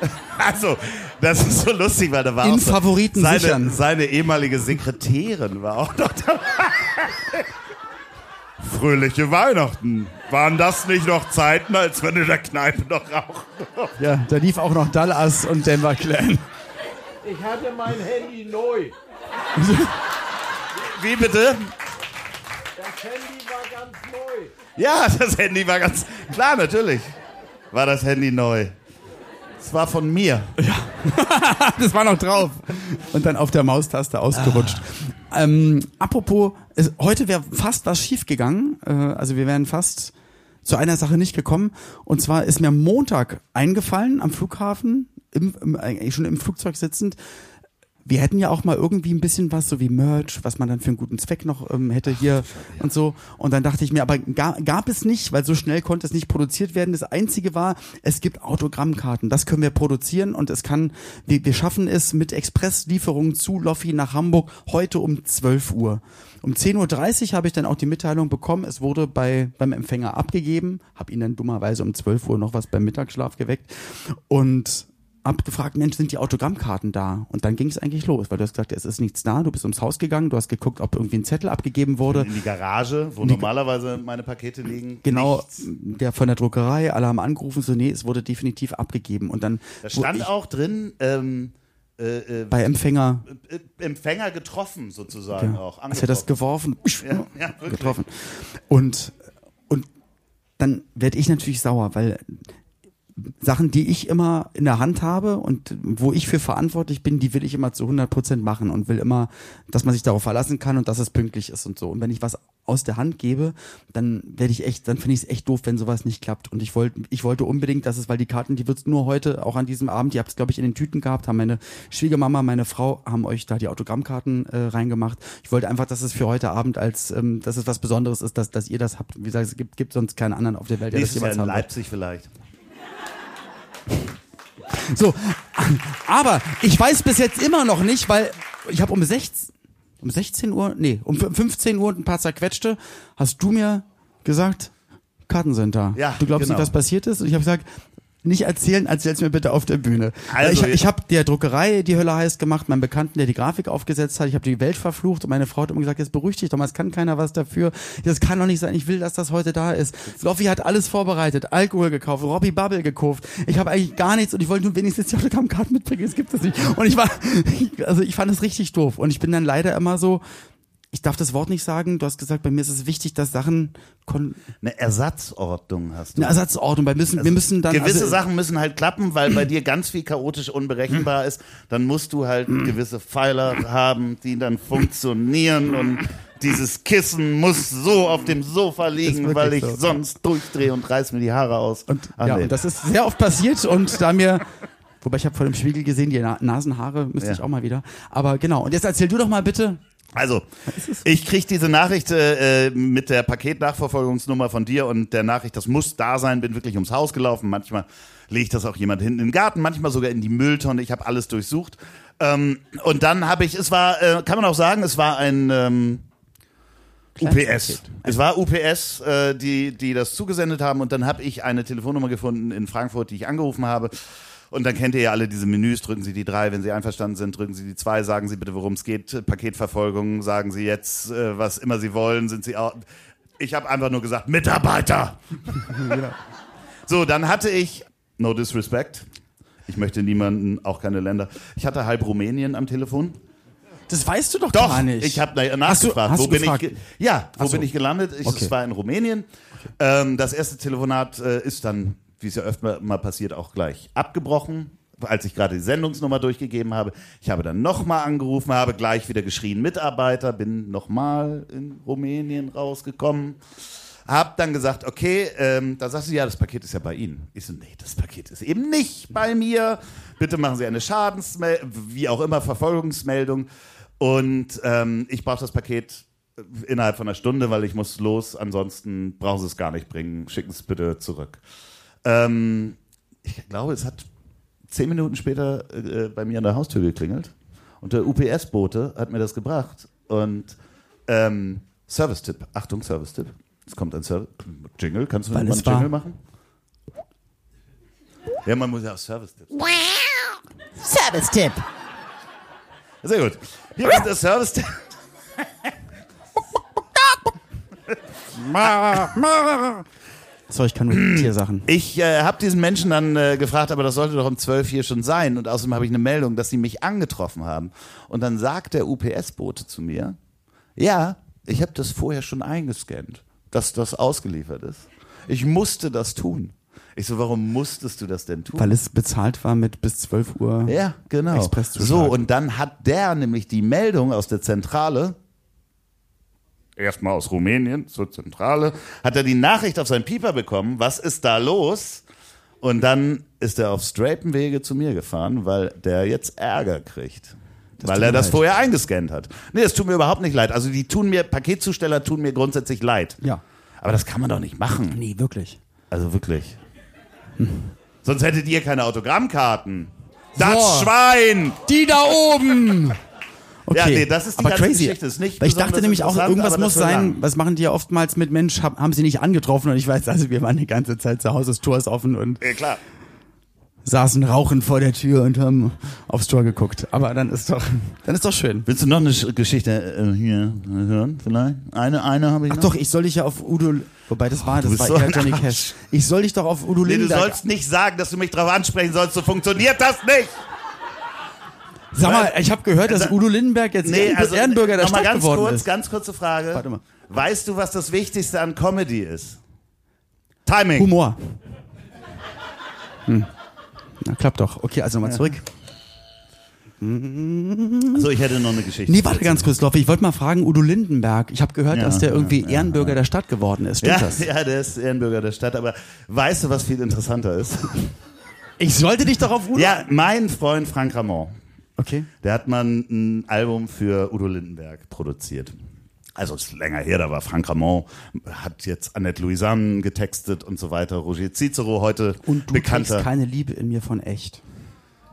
Also, das ist so lustig, weil da war In auch so Favoriten seine, sichern. seine ehemalige Sekretärin war auch noch dabei. Fröhliche Weihnachten. Waren das nicht noch Zeiten, als wenn in der Kneipe noch rauchen? Ja, da lief auch noch Dallas und Denver Clan. Ich hatte mein Handy neu. Wie bitte? Das Handy war ganz neu. Ja, das Handy war ganz klar, natürlich. War das Handy neu. Es war von mir. Ja. das war noch drauf. Und dann auf der Maustaste ausgerutscht. Ah. Ähm, apropos, es, heute wäre fast was schiefgegangen. Äh, also wir wären fast zu einer Sache nicht gekommen. Und zwar ist mir Montag eingefallen am Flughafen, im, im, eigentlich schon im Flugzeug sitzend, wir hätten ja auch mal irgendwie ein bisschen was, so wie Merch, was man dann für einen guten Zweck noch ähm, hätte hier Ach, und so. Und dann dachte ich mir, aber ga, gab es nicht, weil so schnell konnte es nicht produziert werden. Das Einzige war, es gibt Autogrammkarten. Das können wir produzieren und es kann, wir, wir schaffen es mit Expresslieferungen zu Loffi nach Hamburg heute um 12 Uhr. Um 10.30 Uhr habe ich dann auch die Mitteilung bekommen, es wurde bei, beim Empfänger abgegeben, habe ihn dann dummerweise um 12 Uhr noch was beim Mittagsschlaf geweckt und hab gefragt, Mensch, sind die Autogrammkarten da? Und dann ging es eigentlich los, weil du hast gesagt, es ist nichts da, du bist ums Haus gegangen, du hast geguckt, ob irgendwie ein Zettel abgegeben wurde. In die Garage, wo normalerweise meine Pakete liegen. Genau, Nichts. der von der Druckerei, alle haben angerufen, so nee, es wurde definitiv abgegeben. Und dann Da stand ich auch drin, ähm, äh, äh, bei Empfänger, äh, Empfänger getroffen sozusagen ja, auch. als er das geworfen, Ja, ja, getroffen. Und, und dann werde ich natürlich sauer, weil Sachen, die ich immer in der Hand habe und wo ich für verantwortlich bin, die will ich immer zu 100 Prozent machen und will immer, dass man sich darauf verlassen kann und dass es pünktlich ist und so. Und wenn ich was aus der Hand gebe, dann werde ich echt, dann finde ich es echt doof, wenn sowas nicht klappt. Und ich wollte, ich wollte unbedingt, dass es, weil die Karten, die wird's nur heute, auch an diesem Abend, ihr habt es, glaube ich, in den Tüten gehabt, haben meine Schwiegermama, meine Frau, haben euch da die Autogrammkarten äh, reingemacht. Ich wollte einfach, dass es für heute Abend als, ähm, dass es was Besonderes ist, dass, dass ihr das habt. Wie gesagt, es gibt, gibt sonst keinen anderen auf der Welt, der das Nächstes Jahr jemals in haben wird. Leipzig vielleicht. So, aber ich weiß bis jetzt immer noch nicht, weil ich habe um 16, um 16 Uhr, nee, um 15 Uhr und ein paar zerquetschte, hast du mir gesagt, Karten sind da. Ja, du glaubst genau. nicht, was passiert ist? Und ich habe gesagt, nicht erzählen, erzähl's mir bitte auf der Bühne. Also, ich ich habe der Druckerei die Hölle heiß gemacht, meinem Bekannten, der die Grafik aufgesetzt hat, ich habe die Welt verflucht und meine Frau hat immer gesagt, jetzt beruhig dich doch mal, es kann keiner was dafür. Das kann doch nicht sein, ich will, dass das heute da ist. Loffi hat alles vorbereitet, Alkohol gekauft, Robbie Bubble gekauft. Ich habe eigentlich gar nichts und ich wollte nur wenigstens die Autogrammkarten mitbringen, es gibt es nicht. Und ich war, also ich fand es richtig doof und ich bin dann leider immer so, ich darf das Wort nicht sagen, du hast gesagt, bei mir ist es wichtig, dass Sachen kon Eine Ersatzordnung hast du. eine Ersatzordnung, wir müssen, wir müssen dann gewisse also, Sachen müssen halt klappen, weil bei dir ganz viel chaotisch unberechenbar ist. Dann musst du halt gewisse Pfeiler haben, die dann funktionieren und dieses Kissen muss so auf dem Sofa liegen, weil ich so. sonst durchdrehe und reiß mir die Haare aus. Und, Ach, ja, nee. und das ist sehr oft passiert und da mir, wobei ich habe vor dem Spiegel gesehen, die Na Nasenhaare müsste Ja. ich auch mal wieder. Aber genau, und jetzt erzähl du doch mal bitte. Also, ich krieg diese Nachricht äh, mit der Paketnachverfolgungsnummer von dir und der Nachricht, das muss da sein, bin wirklich ums Haus gelaufen. Manchmal legt das auch jemand hinten in den Garten, manchmal sogar in die Mülltonne. Ich habe alles durchsucht. Ähm, und dann habe ich, es war, äh, kann man auch sagen, es war ein ähm, UPS. Es war UPS, äh, die, die das zugesendet haben und dann habe ich eine Telefonnummer gefunden in Frankfurt, die ich angerufen habe. Und dann kennt ihr ja alle diese Menüs, drücken Sie die drei, wenn Sie einverstanden sind, drücken Sie die zwei, sagen Sie bitte, worum es geht, Paketverfolgung, sagen Sie jetzt, äh, was immer Sie wollen, sind Sie auch. Ich habe einfach nur gesagt, Mitarbeiter! So, dann hatte ich, no disrespect, ich möchte niemanden, auch keine Länder, ich hatte halb Rumänien am Telefon. Das weißt du doch, Doch, gar nicht. ich habe Hast du- nachgefragt. hast wo du bin gefragt? ich? Ja, wo so. bin ich gelandet? Ich, Okay. Es war in Rumänien. Ähm, das erste Telefonat äh, ist dann, wie es ja öfter mal passiert, auch gleich abgebrochen, als ich gerade die Sendungsnummer durchgegeben habe. Ich habe dann nochmal angerufen, habe gleich wieder geschrien Mitarbeiter, bin nochmal in Rumänien rausgekommen. Hab dann gesagt, okay, ähm, da sagst du, ja, das Paket ist ja bei Ihnen. Ich so, nee, das Paket ist eben nicht bei mir. Bitte machen Sie eine Schadensmeldung, wie auch immer, Verfolgungsmeldung. Und ähm, ich brauche das Paket innerhalb von einer Stunde, weil ich muss los. Ansonsten brauchen Sie es gar nicht bringen. Schicken Sie es bitte zurück. Ähm, ich glaube, es hat zehn Minuten später äh, bei mir an der Haustür geklingelt. Und der UPS-Bote hat mir das gebracht. Und ähm, Service-Tipp. Achtung, Service-Tipp. Es kommt ein Service. Jingle. Kannst du Weil mal einen Jingle machen? Ja, man muss ja auch Service-Tipps. Service-Tipp. Sehr gut. Hier kommt der Service-Tipp. So, ich kann nur Tiersachen. Ich äh, habe diesen Menschen dann äh, gefragt, aber das sollte doch um 12 hier schon sein. Und außerdem habe ich eine Meldung, dass sie mich angetroffen haben. Und dann sagt der UPS-Bote zu mir, ja, ich habe das vorher schon eingescannt, dass das ausgeliefert ist. Ich musste das tun. Ich so, warum musstest du das denn tun? Weil es bezahlt war mit bis 12 Uhr. ja, genau. Expresszuschlag. So, und dann hat der nämlich die Meldung aus der Zentrale, erstmal aus Rumänien zur Zentrale, hat er die Nachricht auf seinen Pieper bekommen, was ist da los? Und dann ist er auf straighten Wege zu mir gefahren, weil der jetzt Ärger kriegt. weil tut er das leid. vorher eingescannt hat. Nee, das tut mir überhaupt nicht leid. Also die tun mir, Paketzusteller tun mir grundsätzlich leid. Ja. Aber das kann man doch nicht machen. Nee, wirklich. Also wirklich. Sonst hättet ihr keine Autogrammkarten. Das So. Schwein! Die da oben! Okay. Ja, nee, das ist die aber ganze crazy. Geschichte. Ist nicht Weil ich dachte nämlich auch, irgendwas muss sein, lang. was machen die ja oftmals mit Mensch, hab, haben sie nicht angetroffen und ich weiß, also wir waren die ganze Zeit zu Hause, das Tor ist offen und Ja, klar. saßen rauchend vor der Tür und haben aufs Tor geguckt. Aber dann ist doch, dann ist doch schön. Willst du noch eine Sch- Geschichte äh, hier hören? Vielleicht? Eine, eine habe ich Ach noch. doch, ich soll dich ja auf Udo, wobei das war, das war so eher Johnny. Cash. Ich soll dich doch auf Udo Nee, du Lindenberg. sollst nicht sagen, dass du mich darauf ansprechen sollst. So funktioniert das nicht. Sag mal, ich habe gehört, dass Udo Lindenberg jetzt Ehren- Ehrenbürger der Stadt ganz geworden kurz, ist. ganz kurze Frage. Warte mal. Weißt du, was das Wichtigste an Comedy ist? Timing. Humor. Hm. Na, klappt doch. Okay, also nochmal zurück. So, ich hätte noch eine Geschichte. Nee, warte ganz kurz, Loffe. Ich wollte mal fragen, Udo Lindenberg. Ich habe gehört, Ja, dass der ja, irgendwie ja, Ehrenbürger der Stadt geworden ist. Stimmt Ja, das? ja, der ist Ehrenbürger der Stadt. Aber weißt du, was viel interessanter ist? Ich sollte dich doch auf Udo... ja, mein Freund Frank Ramon. Okay. Der hat mal ein Album für Udo Lindenberg produziert. Also ist länger her, da war Frank Ramon, hat jetzt Annette Louisanne getextet und so weiter. Roger Cicero heute Und du bekannter. keine Liebe in mir von echt.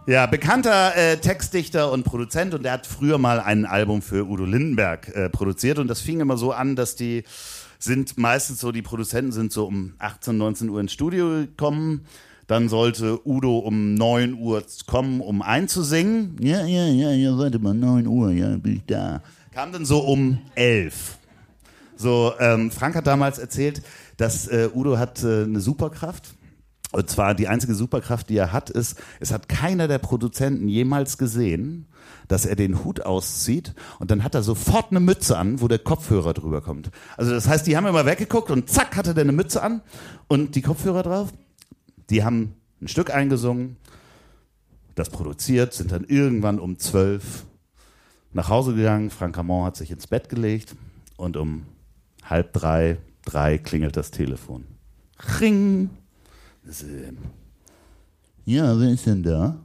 Ja, bekannter äh, Textdichter und Produzent und der hat früher mal ein Album für Udo Lindenberg äh, produziert und das fing immer so an, dass die sind meistens so, die Produzenten sind so um 18, 19 Uhr ins Studio gekommen. Dann sollte Udo um 9 Uhr kommen, um einzusingen. Ja, ja, ja, ja, warte mal, 9 Uhr, ja, bin ich da. Kam dann so um 11. So, ähm, Frank hat damals erzählt, dass äh, Udo hat äh, eine Superkraft. Und zwar die einzige Superkraft, die er hat, ist, es hat keiner der Produzenten jemals gesehen, dass er den Hut auszieht und dann hat er sofort eine Mütze an, wo der Kopfhörer drüber kommt. Also das heißt, die haben immer weggeguckt und zack hatte der eine Mütze an und die Kopfhörer drauf. Die haben ein Stück eingesungen, das produziert, sind dann irgendwann um zwölf nach Hause gegangen. Frank Ramon hat sich ins Bett gelegt und um halb drei, drei klingelt das Telefon. Ring. Das, äh, Ja, wer ist denn da?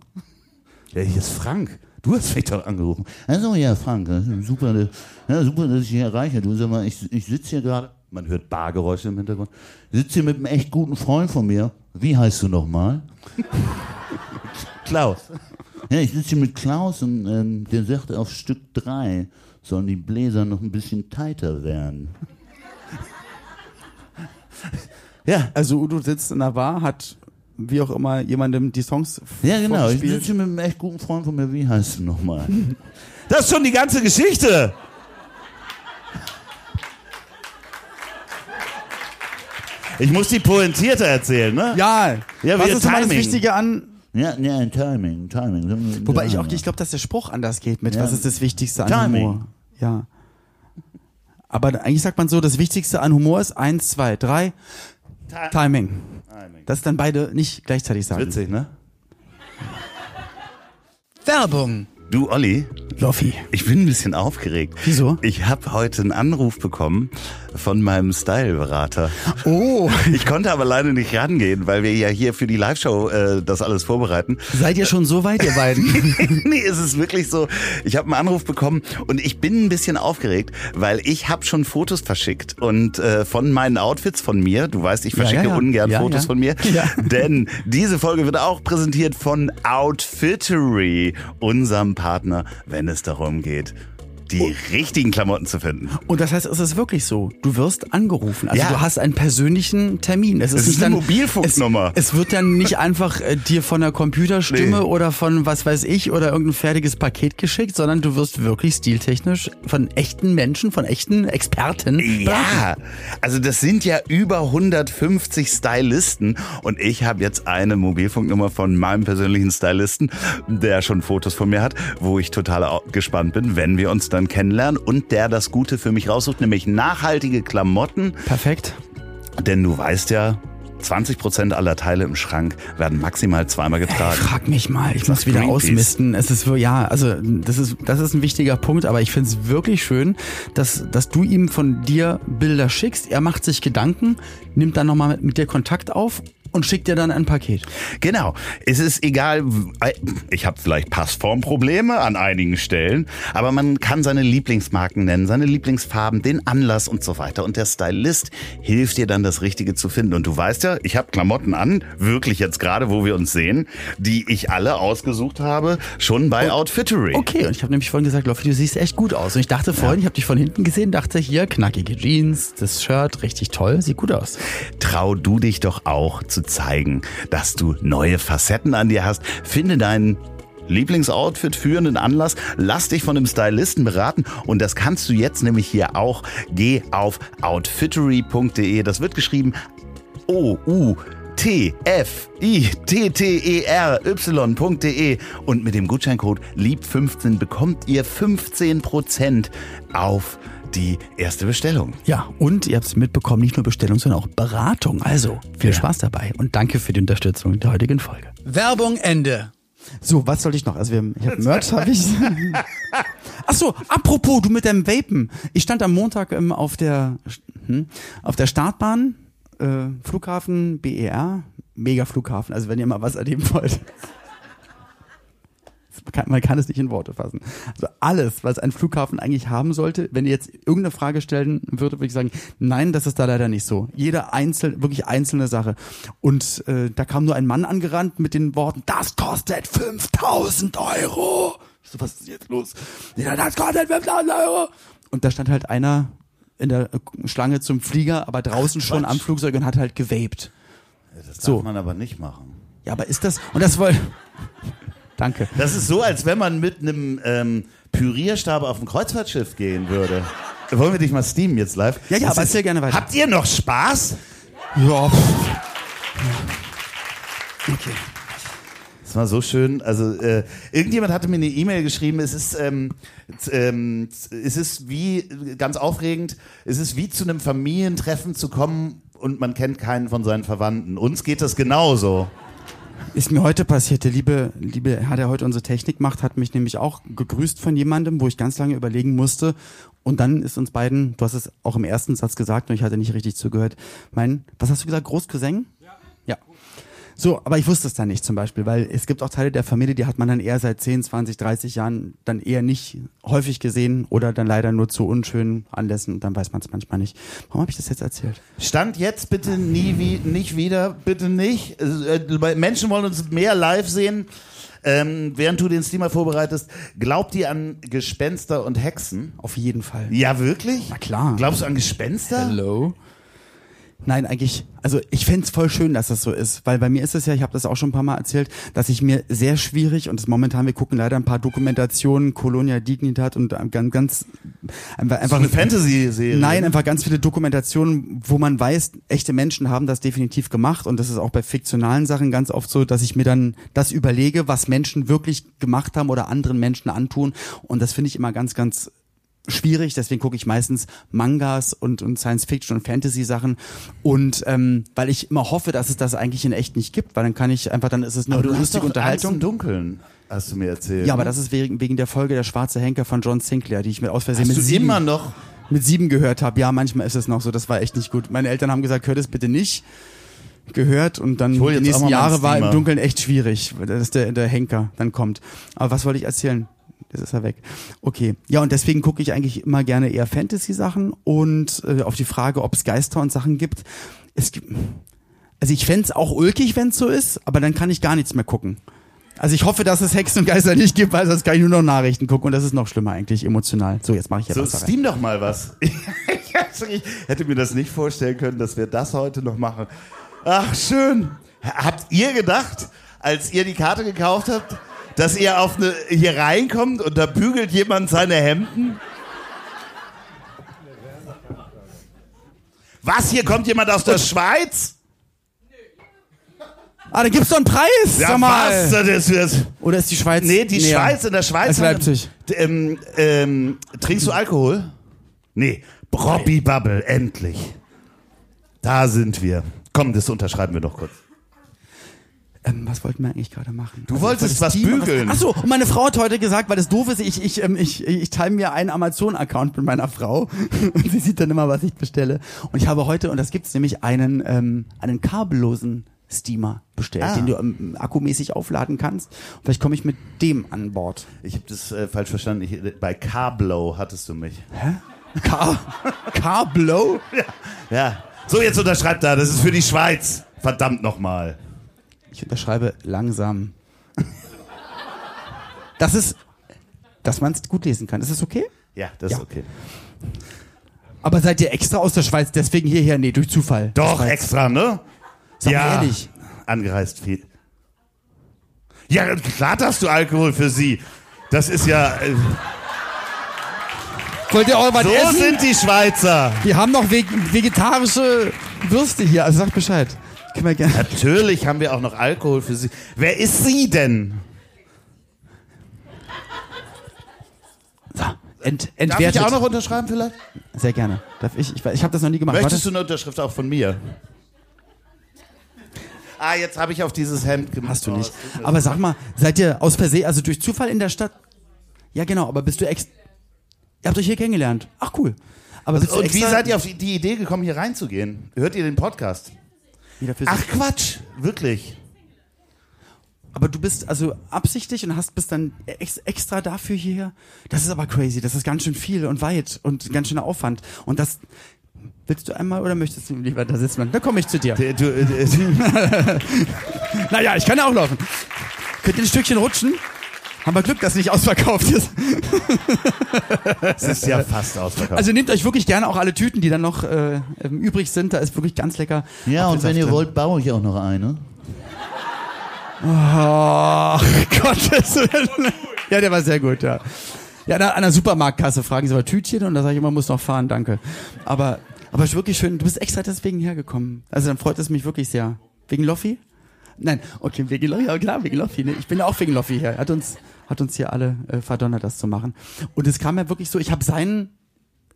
Ja, hier ist Frank. Du hast mich doch angerufen. Also ja, Frank, super, ja, super, dass ich dich erreiche. Du sag mal, ich, ich sitze hier gerade. Man hört Bargeräusche im Hintergrund. Ich sitze hier mit einem echt guten Freund von mir. Wie heißt du nochmal? Klaus. Ja, ich sitze hier mit Klaus und ähm, der sagt, auf Stück drei sollen die Bläser noch ein bisschen tighter werden. ja, Also Udo sitzt in der Bar, hat wie auch immer jemandem die Songs Ja, genau. Ich sitze hier mit einem echt guten Freund von mir. Wie heißt du nochmal? Das ist schon die ganze Geschichte. Ich muss die pointierter erzählen, ne? Ja, Ja, was ist immer das. Wichtige an... Ja, ja, Timing, Timing. Wobei ich auch, ich glaube, dass der Spruch anders geht mit, Ja. was ist das Wichtigste an Timing. Humor? Ja. Aber eigentlich sagt man so, das Wichtigste an Humor ist eins, zwei, drei, Ti- Timing. Timing. Das dann beide nicht gleichzeitig sagen. Witzig, ne? Werbung. Du, Olli, Loffi. ich bin ein bisschen aufgeregt. Wieso? Ich habe heute einen Anruf bekommen von meinem Styleberater. Oh, Ich konnte aber leider nicht rangehen, weil wir ja hier für die Live-Show äh, das alles vorbereiten. seid ihr schon so weit, ihr beiden? nee, es ist wirklich so. Ich habe einen Anruf bekommen und ich bin ein bisschen aufgeregt, weil ich habe schon Fotos verschickt und äh, von meinen Outfits von mir. Du weißt, ich verschicke ja, ja. ungern Ja, Fotos ja. von mir, Ja. denn diese Folge wird auch präsentiert von Outfittery, unserem Partner, wenn es darum geht, die richtigen Klamotten zu finden. Und das heißt, es ist wirklich so. Du wirst angerufen. Also Ja. du hast einen persönlichen Termin. Es ist, Es ist eine dann, Mobilfunknummer. Es, es wird dann nicht einfach äh, dir von der Computerstimme Nee. oder von was weiß ich oder irgendein fertiges Paket geschickt, sondern du wirst wirklich stiltechnisch von echten Menschen, von echten Experten. beraten. Ja, also das sind ja über 150 Stylisten und ich habe jetzt eine Mobilfunknummer von meinem persönlichen Stylisten, der schon Fotos von mir hat, wo ich total gespannt bin, wenn wir uns dann kennenlernen und der das Gute für mich raussucht, nämlich nachhaltige Klamotten, Perfekt. denn du weißt ja, 20% aller Teile im Schrank werden maximal zweimal getragen. Frag mich mal, ich muss wieder Greenpeace. ausmisten. Es ist ja, also das ist das ist ein wichtiger Punkt, aber ich finde es wirklich schön, dass dass du ihm von dir Bilder schickst. Er macht sich Gedanken, nimmt dann nochmal mit, mit dir Kontakt auf und schickt dir dann ein Paket. Genau. Es ist egal, ich habe vielleicht Passformprobleme an einigen Stellen, aber man kann seine Lieblingsmarken nennen, seine Lieblingsfarben, den Anlass und so weiter. Und der Stylist hilft dir dann, das Richtige zu finden. Und du weißt ja, ich habe Klamotten an, wirklich jetzt gerade, wo wir uns sehen, die ich alle ausgesucht habe, schon bei Outfittery. Okay, und ich habe nämlich vorhin gesagt, Loffi, du siehst echt gut aus. Und ich dachte vorhin, ich habe dich von hinten gesehen, dachte hier, knackige Jeans, das Shirt, richtig toll, sieht gut aus. Trau du dich doch auch zu zeigen, dass du neue Facetten an dir hast. Finde deinen Lieblingsoutfit für einen Anlass. Lass dich von einem Stylisten beraten und das kannst du jetzt nämlich hier auch. Geh auf outfittery.de. Das wird geschrieben O U T F I T T E R Y.de und mit dem Gutscheincode LIEB15 bekommt ihr 15% auf die erste Bestellung. Ja, und ihr habt es mitbekommen, nicht nur Bestellung, sondern auch Beratung. Also viel Spaß dabei und danke für die Unterstützung der heutigen Folge. Werbung Ende. So, was soll ich noch? Also wir, ich habe Merch, habe ich. Ach so, apropos, du mit deinem Vapen. Ich stand am Montag ähm, auf der hm, auf der Startbahn, äh, Flughafen BER, Mega Flughafen. Also wenn ihr mal was erleben wollt. Man kann, man kann es nicht in Worte fassen. Also alles, was ein Flughafen eigentlich haben sollte, wenn ihr jetzt irgendeine Frage stellen würde, würde ich sagen, nein, das ist da leider nicht so. Jede einzelne, wirklich einzelne Sache. Und äh, da kam nur ein Mann angerannt mit den Worten, das kostet 5000 Euro. So, was ist jetzt los? Ja, das kostet 5000 Euro. Und da stand halt einer in der Schlange zum Flieger, aber draußen schon am Flugzeug und hat halt gewaped. Das darf So. man aber nicht machen. Ja, aber ist das, und das wollte, danke. Das ist so, als wenn man mit einem ähm, Pürierstab auf ein Kreuzfahrtschiff gehen würde. Wollen wir dich mal steamen jetzt live? Ja, ja, aber erzähl gerne weiter. Habt ihr noch Spaß? Ja. Okay. Das war so schön. Also äh, irgendjemand hatte mir eine E-Mail geschrieben. Es ist, ähm, ähm, es ist wie ganz aufregend. Es ist wie zu einem Familientreffen zu kommen und man kennt keinen von seinen Verwandten. Uns geht das genauso. Ist mir heute passiert. Der liebe, liebe Herr, der heute unsere Technik macht, hat mich nämlich auch gegrüßt von jemandem, wo ich ganz lange überlegen musste. Und dann ist uns beiden, du hast es auch im ersten Satz gesagt und ich hatte nicht richtig zugehört, mein, was hast du gesagt, Großcousin? So, aber ich wusste es dann nicht zum Beispiel, weil es gibt auch Teile der Familie, die hat man dann eher seit 10, 20, 30 Jahren dann eher nicht häufig gesehen oder dann leider nur zu unschönen Anlässen und dann weiß man es manchmal nicht. Warum habe ich das jetzt erzählt? Stand jetzt bitte nie wie, nicht wieder, bitte nicht. Äh, Menschen wollen uns mehr live sehen. Ähm, während du den Steamer vorbereitest, glaubt ihr an Gespenster und Hexen? Auf jeden Fall. Ja, wirklich? Na klar. Glaubst du an Gespenster? Hello? Nein, eigentlich, also ich fänd's voll schön, dass das so ist, weil bei mir ist es ja, ich habe das auch schon ein paar Mal erzählt, dass ich mir sehr schwierig und das momentan, wir gucken leider ein paar Dokumentationen, Colonia Dignitat und ganz, ganz einfach, So einfach eine Fantasy-Serie. Nein, einfach ganz viele Dokumentationen, wo man weiß, echte Menschen haben das definitiv gemacht und das ist auch bei fiktionalen Sachen ganz oft so, dass ich mir dann das überlege, was Menschen wirklich gemacht haben oder anderen Menschen antun und das finde ich immer ganz, ganz schwierig, deswegen gucke ich meistens Mangas und, und Science-Fiction und Fantasy-Sachen und ähm, weil ich immer hoffe, dass es das eigentlich in echt nicht gibt, weil dann kann ich einfach, dann ist es eine Aber lustige doch Angst Unterhaltung. im Dunkeln, hast du mir erzählt. Ja, aber das ist wegen, wegen der Folge Der schwarze Henker von John Sinclair, die ich mir aus Versehen hast mit du sieben, immer noch. mit sieben gehört habe. Ja, manchmal ist es noch so, das war echt nicht gut. Meine Eltern haben gesagt, hör das bitte nicht gehört und dann die nächsten Jahre war im. Dunkeln echt schwierig, dass der, der Henker dann kommt. Aber was wollte ich erzählen? Jetzt ist er weg. Okay. Ja, und deswegen gucke ich eigentlich immer gerne eher Fantasy-Sachen und äh, auf die Frage, ob es Geister und Sachen gibt. Es gibt. Also ich fänd's auch ulkig, wenn's so ist, aber dann kann ich gar nichts mehr gucken. Also ich hoffe, dass es Hexen und Geister nicht gibt, weil sonst kann ich nur noch Nachrichten gucken und das ist noch schlimmer eigentlich, emotional. So, jetzt mache ich ja So, was. Steam doch mal was. ich hätte mir das nicht vorstellen können, dass wir das heute noch machen. Ach, schön. Habt ihr gedacht, als ihr die Karte gekauft habt, dass ihr auf eine, hier reinkommt und da bügelt jemand seine Hemden? Was, hier kommt jemand aus der Schweiz? Ah, da gibt's doch einen Preis, Ja, sag mal. was? Das ist, Oder ist die Schweiz? nee, die näher? Schweiz, in der Schweiz. Als Leipzig. D- Ähm, ähm, trinkst du Alkohol? Nee. Robbie Bubble, endlich. Da sind wir. Komm, das unterschreiben wir noch kurz. Ähm, was wollten wir eigentlich gerade machen? Du ich wolltest wollte was Steam- bügeln. Ach so, und meine Frau hat heute gesagt, weil das doof ist, ich, ich, ähm, ich, ich teile mir einen Amazon-Account mit meiner Frau und sie sieht dann immer, was ich bestelle. Und ich habe heute, und das gibt's nämlich, einen, ähm, einen kabellosen Steamer bestellt, Ah. den du ähm, akkumäßig aufladen kannst. Und vielleicht komme ich mit dem an Bord. Ich habe das äh, falsch verstanden. Ich, bei Carblow hattest du mich. Car, Carblow? Ja. So, jetzt unterschreibt da. Das ist für die Schweiz. Verdammt nochmal. Ich unterschreibe langsam. Das ist, dass man es gut lesen kann. Ist das okay? Ja, das Ja. ist okay. Aber seid ihr extra aus der Schweiz, deswegen hierher? Nee, durch Zufall. Doch, Schweiz. extra, ne? Sag ja. mal ehrlich. angereist. Viel. Ja, klar darfst du Alkohol für sie. Das ist ja. Äh, Wollt ihr auch was so essen? sind die Schweizer. Wir haben noch veg vegetarische Würste hier, also sagt Bescheid. Können wir gerne. Natürlich haben wir auch noch Alkohol für sie. Wer ist sie denn? Ent, Darf entwertet. ich auch noch unterschreiben vielleicht? Sehr gerne. Darf ich? Ich, ich habe das noch nie gemacht. Möchtest du eine Unterschrift auch von mir? Ah, jetzt habe ich auf dieses Hemd gemacht. Hast du Oh, nicht. mir Aber sag mal, seid ihr aus Versehen, also durch Zufall in der Stadt? Ja, genau, aber bist du ex. Ihr habt euch hier kennengelernt. Ach, cool. Aber du Und wie seid ihr auf die Idee gekommen, hier reinzugehen? Hört ihr den Podcast? Ach Quatsch, wirklich. Aber du bist also absichtlich und hast bist dann ex extra dafür hierher. Das ist aber crazy. Das ist ganz schön viel und weit und ganz schöner Aufwand. Und das willst du einmal oder möchtest du lieber da sitzen? Da komme ich zu dir. Du, du, äh, Naja, ich kann ja auch laufen. Könnt ihr ein Stückchen rutschen? Haben wir Glück, dass nicht ausverkauft ist. es ist ja fast ausverkauft. Also nehmt euch wirklich gerne auch alle Tüten, die dann noch äh, ähm, übrig sind. Da ist wirklich ganz lecker. ja, und wenn ihr drin. wollt, baue ich auch noch eine. Oh, Gottes Willen. Ja, der war sehr gut, ja. Ja, da, an der Supermarktkasse fragen sie aber Tütchen und da sage ich immer, muss noch fahren, danke. Aber, aber ist wirklich schön. Du bist extra deswegen hergekommen. Also dann freut es mich wirklich sehr. Wegen Loffi? Nein, okay, wegen Loffi, ja klar, wegen Loffi. Ne? Ich bin ja auch wegen Loffi hier. Hat uns, hat uns hier alle äh, verdonnert, das zu machen. Und es kam ja wirklich so, ich habe seinen,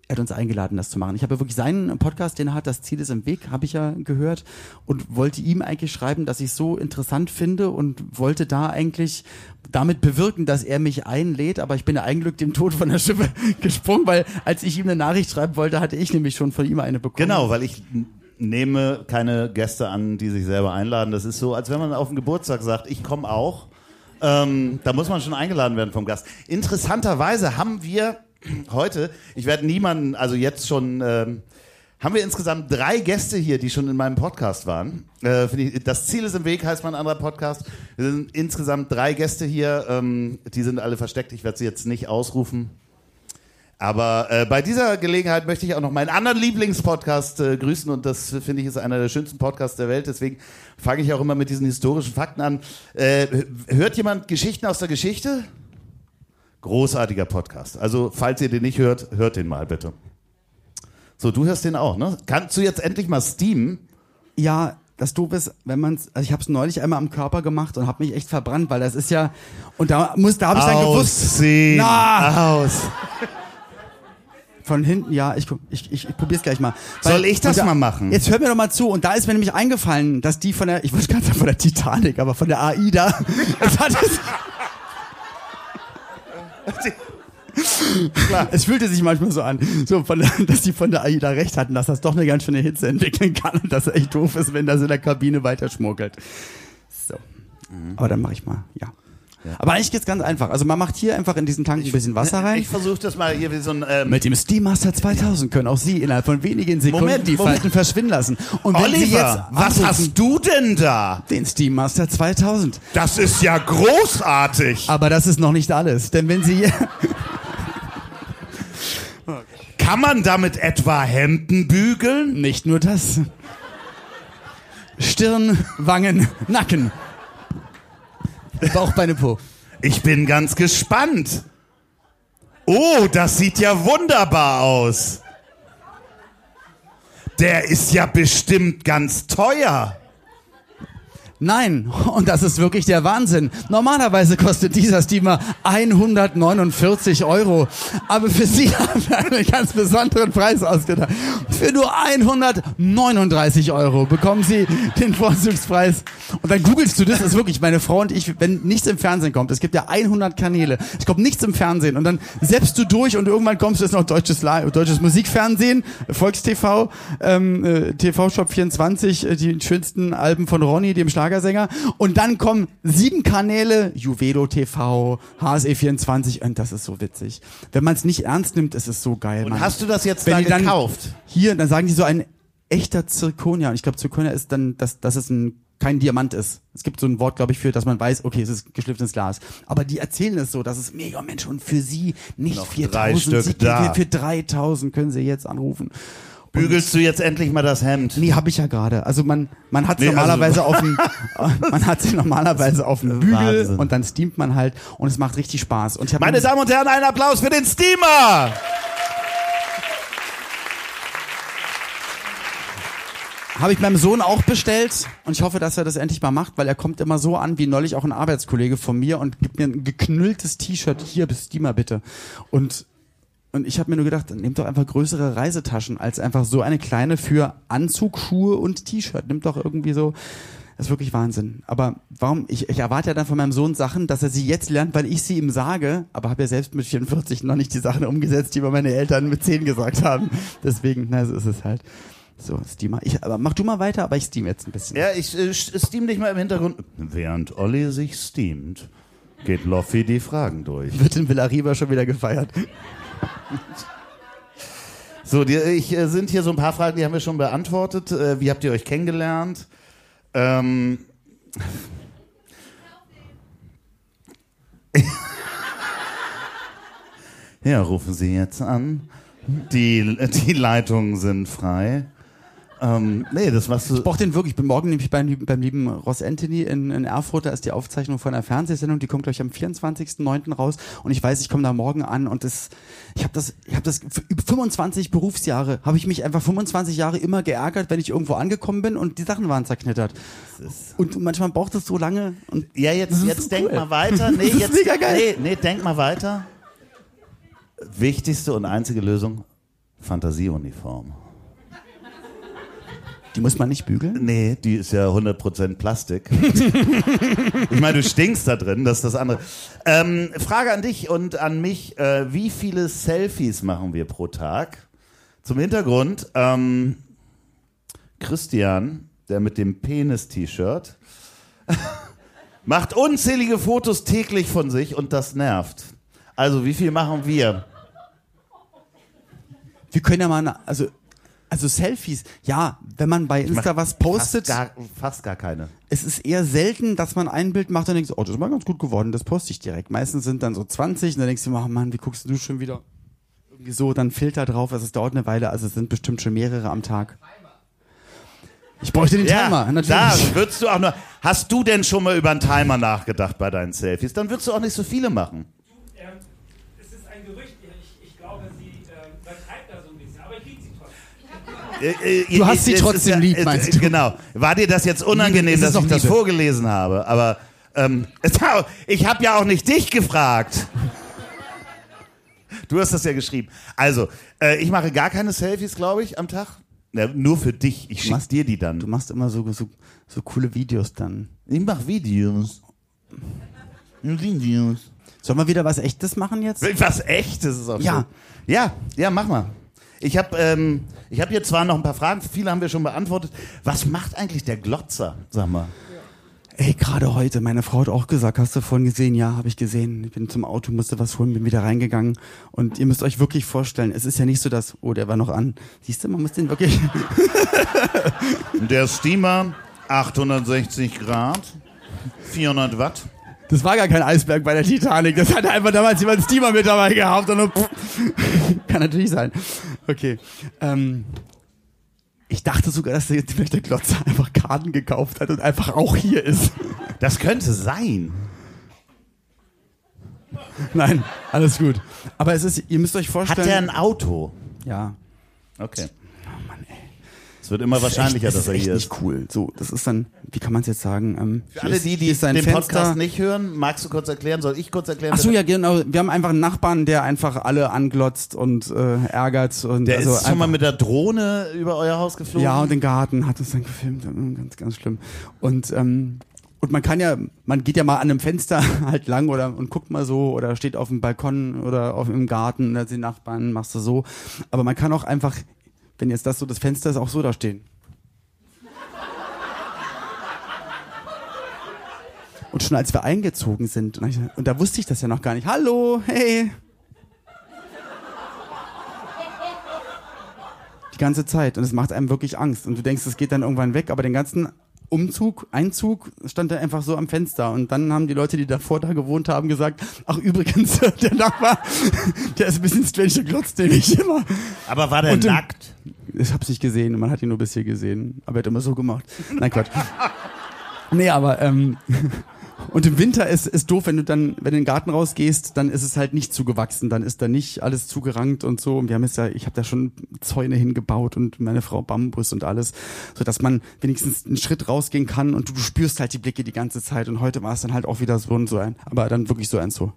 er hat uns eingeladen, das zu machen. Ich habe ja wirklich seinen Podcast, den er hat, das Ziel ist im Weg, habe ich ja gehört und wollte ihm eigentlich schreiben, dass ich so interessant finde und wollte da eigentlich damit bewirken, dass er mich einlädt, aber ich bin ja eigentlich dem Tod von der Schippe gesprungen, weil als ich ihm eine Nachricht schreiben wollte, hatte ich nämlich schon von ihm eine bekommen. Genau, weil ich nehme keine Gäste an, die sich selber einladen. Das ist so, als wenn man auf den Geburtstag sagt, ich komme auch. Ähm, da muss man schon eingeladen werden vom Gast. Interessanterweise haben wir heute, ich werde niemanden, also jetzt schon, ähm, haben wir insgesamt drei Gäste hier, die schon in meinem Podcast waren. Äh, ich, das Ziel ist im Weg, heißt mein anderer Podcast. Wir sind insgesamt drei Gäste hier, ähm, die sind alle versteckt. Ich werde sie jetzt nicht ausrufen. Aber äh, bei dieser Gelegenheit möchte ich auch noch meinen anderen Lieblingspodcast äh, grüßen und das finde ich ist einer der schönsten Podcasts der Welt. Deswegen fange ich auch immer mit diesen historischen Fakten an. Äh, hört jemand Geschichten aus der Geschichte? Großartiger Podcast. Also falls ihr den nicht hört, hört den mal bitte. So, du hörst den auch, ne? Kannst du jetzt endlich mal steamen? Ja, das doof ist, wenn man also ich habe es neulich einmal am Körper gemacht und habe mich echt verbrannt, weil das ist ja und da muss da habe ich dann gewusst. Na! Aus. Von hinten, ja, ich ich ich, ich probier's gleich mal. Weil- Soll ich das da, mal machen? Jetzt hör mir doch mal zu und da ist mir nämlich eingefallen, dass die von der ich wollte gerade sagen von der Titanic, aber von der AIDA es hat es Klar. Es fühlte sich manchmal so an, so von dass die von der AIDA recht hatten, dass das doch eine ganz schöne Hitze entwickeln kann und dass es echt doof ist, wenn das in der Kabine weiter schmuggelt. So. Aber dann mache ich mal, ja. Aber eigentlich geht's ganz einfach. Also man macht hier einfach in diesen Tank ein bisschen Wasser rein. Ich versuche das mal hier wie so ein ähm, Mit dem Steam-Master 2000 können auch Sie innerhalb von wenigen Sekunden Moment, die Moment. Falten verschwinden lassen. Und wenn Sie jetzt Oliver, was hast du denn da? den Steam-Master 2000. Das ist ja großartig. Aber das ist noch nicht alles, denn wenn Sie Kann man damit etwa Hemden bügeln? nicht nur das, Stirn, Wangen, Nacken, Bauch, Beine, Po. Ich bin ganz gespannt. Oh, das sieht ja wunderbar aus. Der ist ja bestimmt ganz teuer. Nein, und das ist wirklich der Wahnsinn. Normalerweise kostet dieser Steamer 149 Euro. Aber für Sie haben wir einen ganz besonderen Preis ausgedacht. Für nur 139 Euro bekommen Sie den Vorzugspreis. Und dann googelst du das, das ist wirklich meine Frau und ich, wenn nichts im Fernsehen kommt, es gibt ja 100 Kanäle, es kommt nichts im Fernsehen und dann selbst du durch und irgendwann kommst du jetzt noch deutsches, deutsches Musikfernsehen, Volkstv, ähm, äh, TV-Shop 24, äh, die schönsten Alben von Ronny, dem Schlagersänger. Und dann kommen sieben Kanäle, Juvedo TV, HSE24 und das ist so witzig. Wenn man es nicht ernst nimmt, ist es so geil. Und Mann. hast du das jetzt Wenn da gekauft? Hier, dann sagen die so ein echter Zirkonia. Und ich glaube, Zirkonia ist dann, dass, dass es ein, kein Diamant ist. Es gibt so ein Wort, glaube ich, für, dass man weiß, okay, es ist geschliffenes Glas. Aber die erzählen es so, dass es mega Mensch und für sie nicht Noch 4000, drei Stück sie, da. für 3000 können sie jetzt anrufen. Bügelst du jetzt endlich mal das Hemd? Nee, habe ich ja gerade. Also man, man hat Nee, also- normalerweise auf dem, man hat sie normalerweise auf dem Bügel Wahnsinn. und dann steamt man halt und es macht richtig Spaß. Und ich Meine Damen und Herren, einen Applaus für den Steamer! Habe ich meinem Sohn auch bestellt und ich hoffe, dass er das endlich mal macht, weil er kommt immer so an, wie neulich auch ein Arbeitskollege von mir und gibt mir ein geknülltes T-Shirt. Hier, bis Steamer bitte. Und, und ich habe mir nur gedacht, nehmt doch einfach größere Reisetaschen als einfach so eine kleine für Anzug, Schuhe und T-Shirt. Nimmt doch irgendwie so, das ist wirklich Wahnsinn. Aber warum, ich, ich erwarte ja dann von meinem Sohn Sachen, dass er sie jetzt lernt, weil ich sie ihm sage, aber habe ja selbst mit 44 noch nicht die Sachen umgesetzt, die mir meine Eltern mit 10 gesagt haben. Deswegen, na, so ist es halt. So, Steamer. Ich, aber mach du mal weiter, aber ich steam jetzt ein bisschen. Ja, ich äh, steam dich mal im Hintergrund. Während Olli sich steamt, geht Loffi die Fragen durch. Wird in Villariba schon wieder gefeiert. So, die, ich äh, sind hier so ein paar Fragen, die haben wir schon beantwortet. Äh, wie habt ihr euch kennengelernt? Ähm, ja, rufen Sie jetzt an. Die, die Leitungen sind frei. Ähm, nee, das machst du. Ich brauch den wirklich. Ich bin morgen nämlich beim, lieben- beim lieben Ross Anthony in, in Erfurt. Da ist die Aufzeichnung von einer Fernsehsendung. Die kommt, glaube ich, am 24.09. raus. Und ich weiß, ich komme da morgen an. Und das, ich habe das, ich habe das über 25 Berufsjahre, habe ich mich einfach 25 Jahre immer geärgert, wenn ich irgendwo angekommen bin und die Sachen waren zerknittert. Und manchmal braucht es so lange. Und Ja, jetzt, jetzt so denk cool. mal weiter. Nee, jetzt, mega geil. Nee, nee, denk mal weiter. Wichtigste und einzige Lösung: Fantasieuniform. Die muss man nicht bügeln. Nee, die ist ja 100% Plastik. ich meine, du stinkst da drin, das ist das andere. Ähm, Frage an dich und an mich: äh, Wie viele Selfies machen wir pro Tag? Zum Hintergrund: ähm, Christian, der mit dem Penis-T-Shirt, macht unzählige Fotos täglich von sich und das nervt. Also, wie viel machen wir? Wir können ja mal, eine- also, also Selfies. Ja, wenn man bei Insta was postet. Fast gar, fast gar keine. es ist eher selten, dass man ein Bild macht und denkt, oh, das ist mal ganz gut geworden, das poste ich direkt. Meistens sind dann so 20 und dann denkst du, oh Mann, wie guckst du schon wieder? Irgendwie so, dann Filter drauf, also es dauert eine Weile, also es sind bestimmt schon mehrere am Tag. Ich bräuchte den Timer, da natürlich. würdest du auch nur. Hast du denn schon mal über einen Timer nachgedacht bei deinen Selfies? Dann würdest du auch nicht so viele machen. Ähm, es ist ein Gerücht, ich, ich glaube, sie ähm, übertreibt da so ein bisschen, aber ich liebe sie trotzdem. Äh, äh, Du hast sie trotzdem ist lieb, meinst du? Genau. War dir das jetzt unangenehm, ist dass ich das Liebe. vorgelesen habe? Aber ähm, ich habe ja auch nicht dich gefragt. Du hast das ja geschrieben. Also, äh, ich mache gar keine Selfies, glaube ich, am Tag. Ja, nur für dich. Ich machst- dir die dann. Du machst immer so, so, so coole Videos dann. Ich mache Videos. Videos. Sollen wir wieder was Echtes machen jetzt? Was echt? Das ist auch Ja. schön. Ja, ja, mach mal. Ich habe ähm, ich hab hier zwar noch ein paar Fragen, viele haben wir schon beantwortet. Was macht eigentlich der Glotzer? Sag mal. Ey, gerade heute, meine Frau hat auch gesagt, hast du vorhin gesehen? Ja, habe ich gesehen. Ich bin zum Auto, musste was holen, bin wieder reingegangen. Und ihr müsst euch wirklich vorstellen, es ist ja nicht so, dass, oh, der war noch an. Siehst du, man muss den wirklich, Der Steamer, 860 Grad, 400 Watt. das war gar kein Eisberg bei der Titanic. Das hatte einfach damals jemand Steamer mit dabei gehabt. Und nur, kann natürlich sein. Okay. Ähm, ich dachte sogar, dass der, der Glotzer einfach Karten gekauft hat und einfach auch hier ist. Das könnte sein. Nein, alles gut. Aber es ist, ihr müsst euch Hat vorstellen. der ein Auto? ja. Okay. Es wird immer wahrscheinlicher, das dass er ist echt hier nicht ist. cool. So, das ist dann, wie kann man es jetzt sagen? Ähm, Für alle die, die den Podcast nicht hören, magst du kurz erklären? Soll ich kurz erklären? Ach so, ja, genau. Wir haben einfach einen Nachbarn, der einfach alle anglotzt und äh, ärgert. Und Der also ist schon mal mit der Drohne über euer Haus geflogen? Ja, und den Garten hat uns dann gefilmt. Ganz, ganz schlimm. Und, ähm, und man kann ja, man geht ja mal an einem Fenster halt lang oder und guckt mal so oder steht auf dem Balkon oder auf im Garten, da sind Nachbarn, machst du so. Aber man kann auch einfach, wenn jetzt das so das Fenster ist, auch so da stehen. Und schon als wir eingezogen sind, und, da wusste ich das ja noch gar nicht. Hallo, hey. Die ganze Zeit. Und es macht einem wirklich Angst. Und du denkst, es geht dann irgendwann weg, aber den ganzen Umzug, Einzug stand er einfach so am Fenster. Und dann haben die Leute, die davor da gewohnt haben, gesagt, ach übrigens, der Nachbar, der ist ein bisschen strange, der glotzt nämlich immer. Aber war der Und nackt? Ich hab's nicht gesehen, man hat ihn nur bis hier gesehen. Aber er hat immer so gemacht. Nein, Quatsch. Nee, aber ähm, und im Winter ist ist doof, wenn du dann, wenn du in den Garten rausgehst, dann ist es halt nicht zugewachsen, dann ist da nicht alles zugerankt und so. Und wir haben jetzt ja, ich habe da schon Zäune hingebaut und meine Frau Bambus und alles, so dass man wenigstens einen Schritt rausgehen kann und du, du spürst halt die Blicke die ganze Zeit. Und heute war es dann halt auch wieder so und so ein, aber dann wirklich so ein so.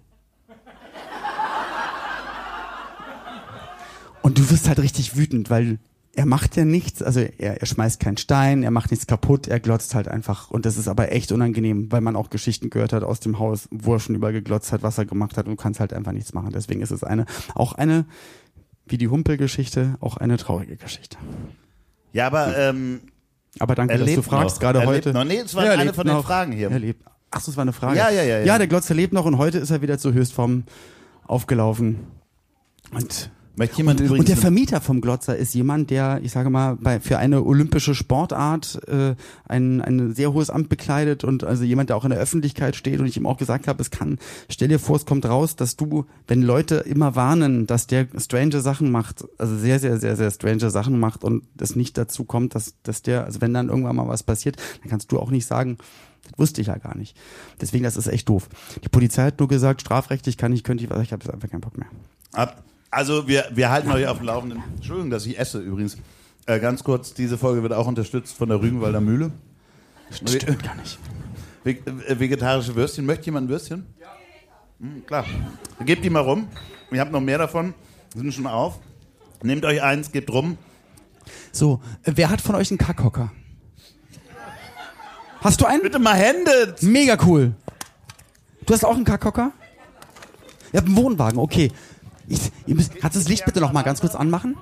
Und du wirst halt richtig wütend, weil er macht ja nichts, also er, er schmeißt keinen Stein, er macht nichts kaputt, er glotzt halt einfach. Und das ist aber echt unangenehm, weil man auch Geschichten gehört hat aus dem Haus, wo er schon überall geglotzt hat, was er gemacht hat und du kannst halt einfach nichts machen. Deswegen ist es eine, auch eine, wie die Humpelgeschichte, auch eine traurige Geschichte. Ja, aber ähm, Aber danke, dass du fragst, noch. gerade Er heute. noch. Nee, es war Ja, eine von den noch. Fragen hier. Er lebt. Ach, so, das war eine Frage. Ja, ja, ja, ja. Ja, der Glotzer lebt noch und heute ist er wieder zur Höchstform aufgelaufen. Und möchte jemand und, übrigens und der Vermieter vom Glotzer ist jemand, der, ich sage mal, bei, für eine olympische Sportart äh, ein, ein sehr hohes Amt bekleidet und also jemand, der auch in der Öffentlichkeit steht und ich ihm auch gesagt habe, es kann, stell dir vor, es kommt raus, dass du, wenn Leute immer warnen, dass der strange Sachen macht, also sehr, sehr, sehr, sehr strange Sachen macht und es nicht dazu kommt, dass, dass der, also wenn dann irgendwann mal was passiert, dann kannst du auch nicht sagen, das wusste ich ja gar nicht. Deswegen, das ist echt doof. Die Polizei hat nur gesagt, strafrechtlich kann ich, könnte ich, ich habe jetzt einfach keinen Bock mehr. Ab. Also wir, wir halten euch auf dem Laufenden. Entschuldigung, dass ich esse übrigens. Äh, ganz kurz, diese Folge wird auch unterstützt von der Rügenwalder Mühle. Stimmt gar nicht. Ve äh, vegetarische Würstchen. Möchte jemand ein Würstchen? Ja. Hm, klar. Gebt die mal rum. Ihr habt noch mehr davon. Sind schon auf. Nehmt euch eins, gebt rum. So, äh, wer hat von euch einen Kackhocker? Hast du einen? Bitte mal Hände. Mega cool. Du hast auch einen Kackhocker? Ihr habt einen Wohnwagen, okay. Ich, ihr müsst, kannst du das Licht bitte noch mal ganz kurz anmachen?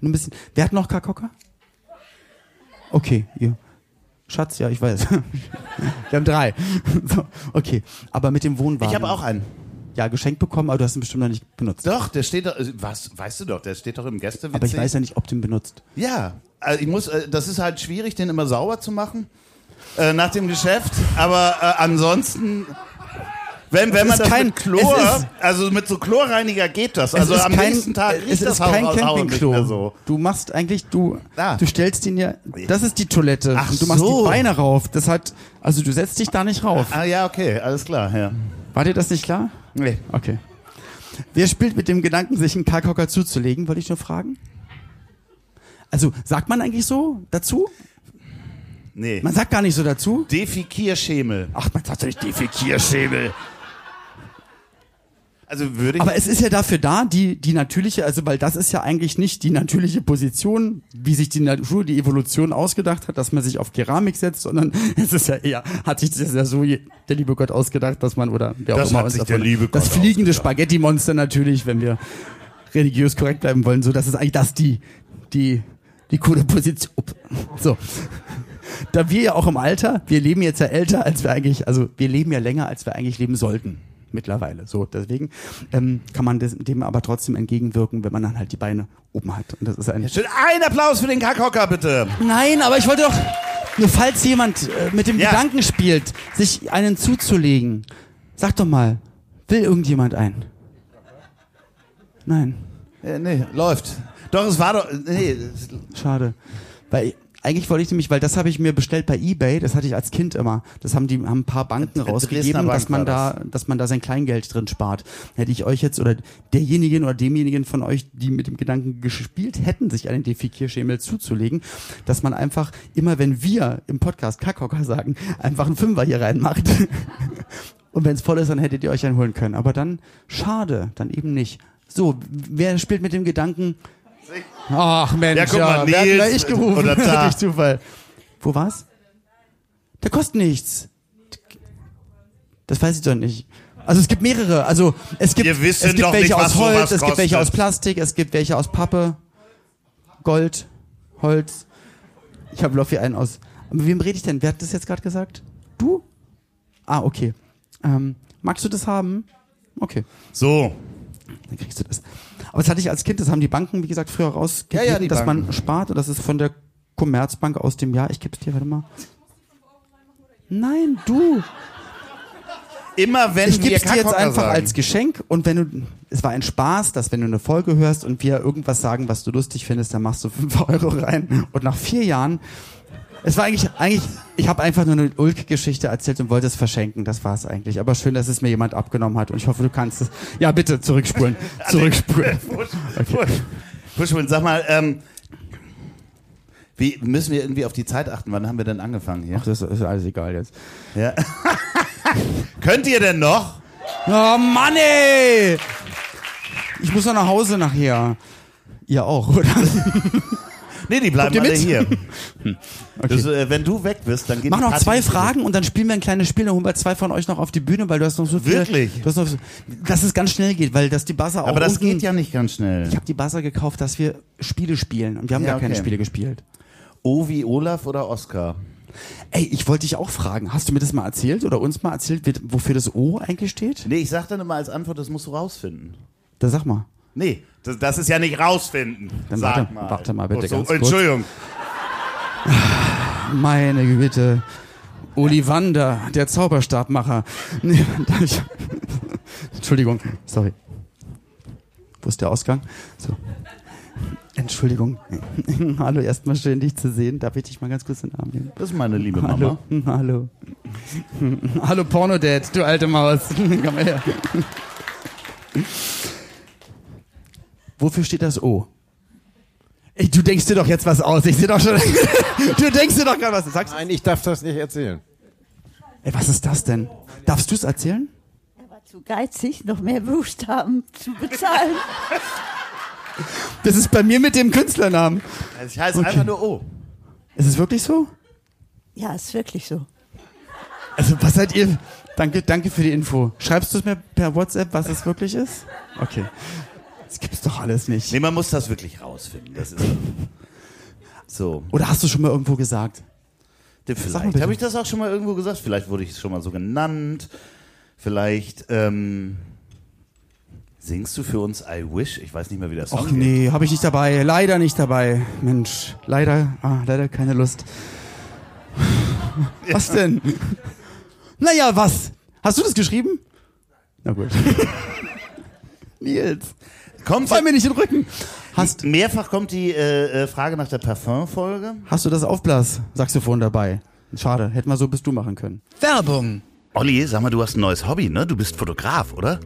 Nur ein bisschen. Wer hat noch Kackhocker? Okay, ihr. Schatz, ja, ich weiß. Wir haben drei. So, okay, aber mit dem Wohnwagen. Ich habe auch einen. Ja, geschenkt bekommen, aber du hast ihn bestimmt noch nicht benutzt. Doch, der steht doch. Was? Weißt du doch, der steht doch im Gästewitz. Aber ich weiß ja nicht, ob du ihn benutzt. Ja, also ich muss, äh, das ist halt schwierig, den immer sauber zu machen äh, nach dem Geschäft. Aber äh, ansonsten, wenn, wenn man das kein- mit Chlor, es ist- also mit so Chlorreiniger geht das. Also es am kein, nächsten Tag es riecht ist das kein Campingklo. so. Du machst eigentlich, du, Ah. du stellst ihn ja, das ist die Toilette. Ach und du machst so. die Beine rauf. Das hat, also du setzt dich da nicht rauf. Ah ja, okay, alles klar, ja. War dir das nicht klar? Nee. Okay. Wer spielt mit dem Gedanken, sich einen Kalkhocker zuzulegen, wollte ich nur fragen? Also, sagt man eigentlich so dazu? Nee. Man sagt gar nicht so dazu. Defikierschemel. Ach, man sagt doch nicht Defikierschemel. Also würde ich. Aber es ist ja dafür da, die, die natürliche, also weil das ist ja eigentlich nicht die natürliche Position, wie sich die Natur, die Evolution ausgedacht hat, dass man sich auf Keramik setzt, sondern es ist ja eher, hat sich das ja so der liebe Gott ausgedacht, dass man, oder wer auch Das immer hat uns sich der davon- liebe Das Gott fliegende ausgedacht. Spaghetti-Monster natürlich, wenn wir religiös korrekt bleiben wollen, so, das ist eigentlich das die, die, die coole Position. So. Da wir ja auch im Alter, wir leben jetzt ja älter, als wir eigentlich, also wir leben ja länger, als wir eigentlich leben sollten. Mittlerweile. So, deswegen ähm, kann man des, dem aber trotzdem entgegenwirken, wenn man dann halt die Beine oben hat. Und das ist ein. Schön, ein Applaus für den Kackhocker, bitte. Nein, aber ich wollte doch. Nur falls jemand äh, mit dem Ja. Gedanken spielt, sich einen zuzulegen, sag doch mal, will irgendjemand einen? Nein. Äh, nee, läuft. Doch, es war doch. Nee, Schade. Weil eigentlich wollte ich nämlich, weil das habe ich mir bestellt bei eBay, das hatte ich als Kind immer. Das haben die haben ein paar Banken Dresdner rausgegeben, Bank dass man da, dass man da sein Kleingeld drin spart. Hätte ich euch jetzt oder derjenigen oder demjenigen von euch, die mit dem Gedanken gespielt hätten, sich einen Defikierschemel zuzulegen, dass man einfach immer, wenn wir im Podcast Kackhocker sagen, einfach einen Fünfer hier reinmacht. Und wenn es voll ist, dann hättet ihr euch einen holen können. Aber dann, schade, dann eben nicht. So, wer spielt mit dem Gedanken? Ach Mensch, Ja, guck mal, hat Nils ich gerufen? oder. Durch Zufall. Wo war's? Der kostet nichts. Das weiß ich doch nicht. Also es gibt mehrere. Also es gibt, es gibt welche nicht, aus Holz, es gibt welche aus. Plastik, es gibt welche aus Pappe, Gold, Holz. Ich habe Loffi einen aus. Aber wem rede ich denn? Wer hat das jetzt gerade gesagt? Du? Ah, okay. Ähm, magst du das haben? Okay, so. Dann kriegst du das. Aber das hatte ich als Kind, das haben die Banken, wie gesagt, früher rausgegeben, Ja, ja, dass Banken. man spart. Und das ist von der Commerzbank aus dem Jahr. Ich gebe es dir, warte mal. Nein, du. Immer wenn Ich gebe dir jetzt einfach sagen. als Geschenk und wenn du, es war ein Spaß, dass wenn du eine Folge hörst und wir irgendwas sagen, was du lustig findest, dann machst du 5 Euro rein und nach vier Jahren, es war eigentlich, eigentlich, ich habe einfach nur eine Ulk-Geschichte erzählt und wollte es verschenken, das war es eigentlich. Aber schön, dass es mir jemand abgenommen hat und ich hoffe, du kannst es, ja bitte, zurückspulen, zurückspulen. Puschmann, sag mal, ähm, wie müssen wir irgendwie auf die Zeit achten? Wann haben wir denn angefangen hier? Ach, das ist alles egal jetzt. Ja. Könnt ihr denn noch? Oh Mann ey! Ich muss noch nach Hause nachher. Ihr auch, oder? Nee, die bleiben alle mit? hier. Okay. Das, äh, wenn du weg bist, dann geht Mach noch zwei. Fragen und dann spielen wir ein kleines Spiel, dann holen wir zwei von euch noch auf die Bühne, weil du hast noch so viel. Wirklich? Du hast noch so, dass es ganz schnell geht, weil das die Buzzer auch Aber das unten- geht ja nicht ganz schnell. Ich habe die Buzzer gekauft, dass wir Spiele spielen und wir haben Ja, gar keine okay. Spiele gespielt. O wie Olaf oder Oskar? Ey, ich wollte dich auch fragen, hast du mir das mal erzählt oder uns mal erzählt, wofür das O eigentlich steht? Nee, ich sag dann immer als Antwort, das musst du rausfinden. Da sag mal. Nee, das, das ist ja nicht rausfinden. Dann Sag warte- mal. warte mal bitte so, ganz kurz. Entschuldigung. Meine Güte. Ollivander, der Zauberstabmacher. Nee, Entschuldigung, sorry. Wo ist der Ausgang? So. Entschuldigung. Hallo, erstmal schön, dich zu sehen. Darf ich dich mal ganz kurz in den Arm nehmen? Das ist meine liebe Hallo. Mama. Hallo. Hallo Pornodad, du alte Maus. Komm mal her. Wofür steht das O? Ey, du denkst dir doch jetzt was aus. Ich sehe doch schon. du denkst dir doch gerade was. Sagst Nein, ich darf das nicht erzählen. Ey, was ist das denn? Darfst du es erzählen? Er war zu geizig, noch mehr Buchstaben zu bezahlen. Das ist bei mir mit dem Künstlernamen. Also ich heiße Okay. einfach nur O. Ist es wirklich so? Ja, ist wirklich so. Also, was seid ihr? Danke, danke für die Info. Schreibst du es mir per WhatsApp, was es wirklich ist? Okay. Das gibt's doch alles nicht. Nee, man muss das wirklich rausfinden. Das ist so. Oder hast du schon mal irgendwo gesagt? Vielleicht habe ich das auch schon mal irgendwo gesagt. Vielleicht wurde ich schon mal so genannt. Vielleicht ähm, singst du für uns I Wish. Ich weiß nicht mehr, wie das Song Och nee, habe ich nicht dabei. Leider nicht dabei. Mensch, leider, ah, leider keine Lust. Was denn? Naja, was? Hast du das geschrieben? Na gut. Nils, Kommt fall mir nicht in den Rücken. Hast, mehrfach kommt die äh, äh, Frage nach der Parfum-Folge. hast du das Aufblas-Saxophon dabei? Schade, hätten wir so bist du machen können. Werbung. Olli, sag mal, du hast ein neues Hobby, ne? Du bist Fotograf, oder?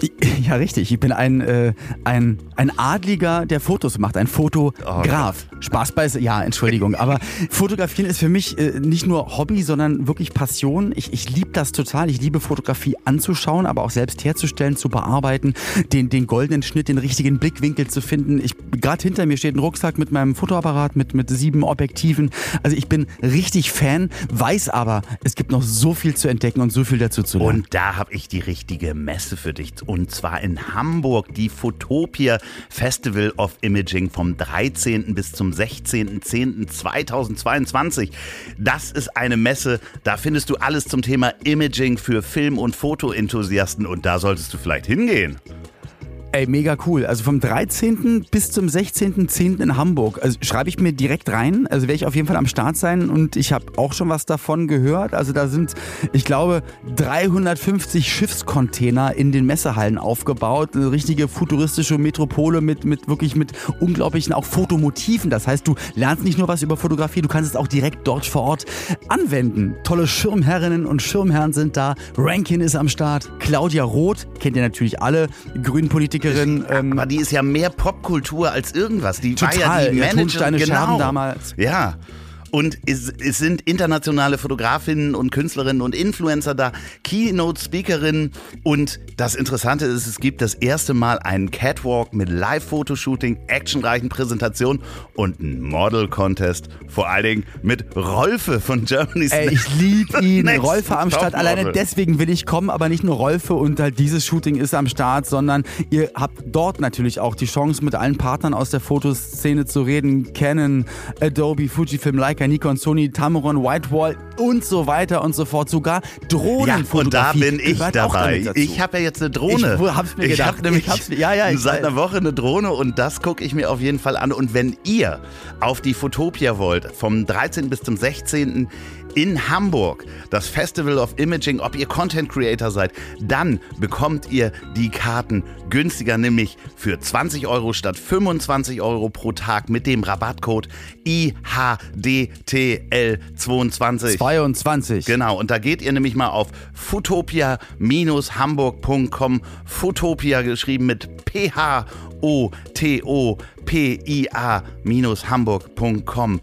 Ja, richtig. Ich bin ein, äh, ein, ein Adliger, der Fotos macht. Ein Fotograf. Spaß bei, ja, Entschuldigung. Aber Fotografieren ist für mich äh, nicht nur Hobby, sondern wirklich Passion. Ich, ich liebe das total. Ich liebe Fotografie anzuschauen, aber auch selbst herzustellen, zu bearbeiten, den, den goldenen Schnitt, den richtigen Blickwinkel zu finden. Ich, gerade hinter mir steht ein Rucksack mit meinem Fotoapparat, mit, mit sieben Objektiven. Also ich bin richtig Fan, weiß aber, es gibt noch so viel zu entdecken und so viel dazu zu lernen. Und da habe ich die richtige Messe für dich. Und zwar in Hamburg, die Photopia Festival of Imaging vom 13. bis zum 16.10.2022. Das ist eine Messe, da findest du alles zum Thema Imaging für Film- und Fotoenthusiasten und da solltest du vielleicht hingehen. Ey, mega cool. Also vom 13. bis zum 16.10. in Hamburg. Also schreibe ich mir direkt rein. Also werde ich auf jeden Fall am Start sein und ich habe auch schon was davon gehört. Also da sind, ich glaube, 350 Schiffscontainer in den Messehallen aufgebaut. Eine richtige futuristische Metropole mit, mit wirklich mit unglaublichen auch Fotomotiven. Das heißt, du lernst nicht nur was über Fotografie, du kannst es auch direkt dort vor Ort anwenden. Tolle Schirmherrinnen und Schirmherren sind da. Rankin ist am Start. Claudia Roth, kennt ihr natürlich alle, Grünpolitikerin. Ähm, Aber die ist ja mehr Popkultur als irgendwas. Die war ja Total, die Managerin. Genau. Damals. Ja. Und es, es sind internationale Fotografinnen und Künstlerinnen und Influencer da, Keynote-Speakerinnen. Und das Interessante ist, es gibt das erste Mal einen Catwalk mit Live-Fotoshooting, actionreichen Präsentationen und einen Model-Contest. Vor allen Dingen mit Rolfe von Germany's Ey, ich liebe ihn. Next Rolfe am Start. Alleine deswegen will ich kommen, aber nicht nur Rolfe und halt dieses Shooting ist am Start, sondern ihr habt dort natürlich auch die Chance, mit allen Partnern aus der Fotoszene zu reden. Canon, Adobe, Fujifilm, Leica, Nikon, Sony, Tamron, Whitewall und so weiter und so fort. Sogar Ja, Drohnenfotografie. und da bin ich dabei. Ich habe ja jetzt eine Drohne. Ich hab's mir ich gedacht. habe nämlich Ich mir- ja, ja, ich seit weiß. einer Woche eine Drohne und das gucke ich mir auf jeden Fall an. Und wenn ihr auf die Fotopia wollt, vom 13. bis zum 16. in Hamburg, das Festival of Imaging, ob ihr Content Creator seid, dann bekommt ihr die Karten günstiger, nämlich für 20 Euro statt 25 Euro pro Tag mit dem Rabattcode IHDTL22. 22. Genau, und da geht ihr nämlich mal auf futopia-hamburg.com. Futopia geschrieben mit P-H-O-T-O-P-I-A-hamburg.com.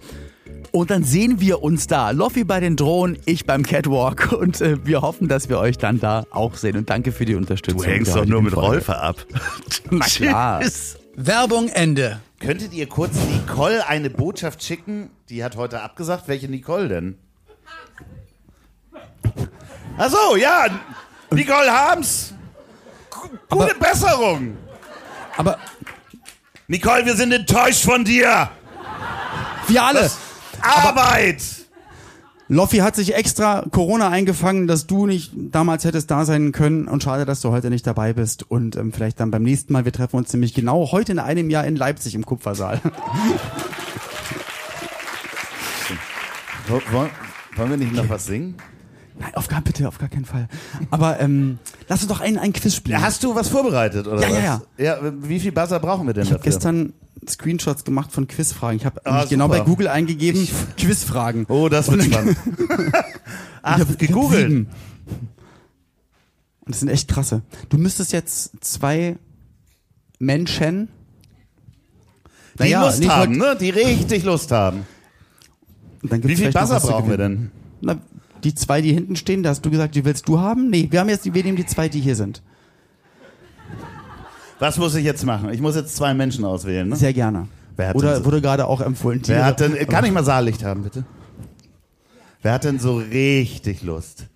Und dann sehen wir uns da. Loffi bei den Drohnen, ich beim Catwalk. Und äh, wir hoffen, dass wir euch dann da auch sehen. Und danke für die Unterstützung. Du hängst doch nur mit Folge. Rolfe ab. Na klar. Tschüss. Werbung Ende. Könntet ihr kurz Nicole eine Botschaft schicken? Die hat heute abgesagt. Welche Nicole denn? Ach so, ja. Nicole Harms. G- Gute Besserung. Aber Nicole, wir sind enttäuscht von dir. wir alle. Arbeit. Loffi hat sich extra Corona eingefangen, dass du nicht damals hättest da sein können. Und schade, dass du heute nicht dabei bist. Und ähm, vielleicht dann beim nächsten Mal. Wir treffen uns nämlich genau heute in einem Jahr in Leipzig im Kupfersaal. Wo- Wollen, wollen wir nicht noch was singen? Nein, auf gar bitte, auf gar keinen Fall. Aber ähm, lass uns doch ein, ein Quiz spielen. Hast du was vorbereitet oder Ja, was? ja, ja. Wie viel Buzzer brauchen wir denn Ich dafür? gestern Screenshots gemacht von Quizfragen. Ich habe Ah, genau bei. Google eingegeben Quizfragen. oh, das wird spannend. Ach, Ich hab- ich gegoogelt. sieben. Und das sind echt krasse. Du müsstest jetzt zwei Menschen. Die Naja, Lust ich haben, ne? Die richtig Lust haben. Und dann Wie viel vielleicht noch Buzzer was zu brauchen wir denn? Na, die zwei, die hinten stehen, da hast du gesagt, die willst du haben? Nee, wir haben jetzt, wir nehmen die zwei, die hier sind. Was muss ich jetzt machen? Ich muss jetzt zwei Menschen auswählen, ne? Sehr gerne. Wer Oder so- wurde gerade auch empfohlen. Wer Tiere. hat denn, kann ich mal Saallicht haben, bitte? Wer hat denn so richtig Lust?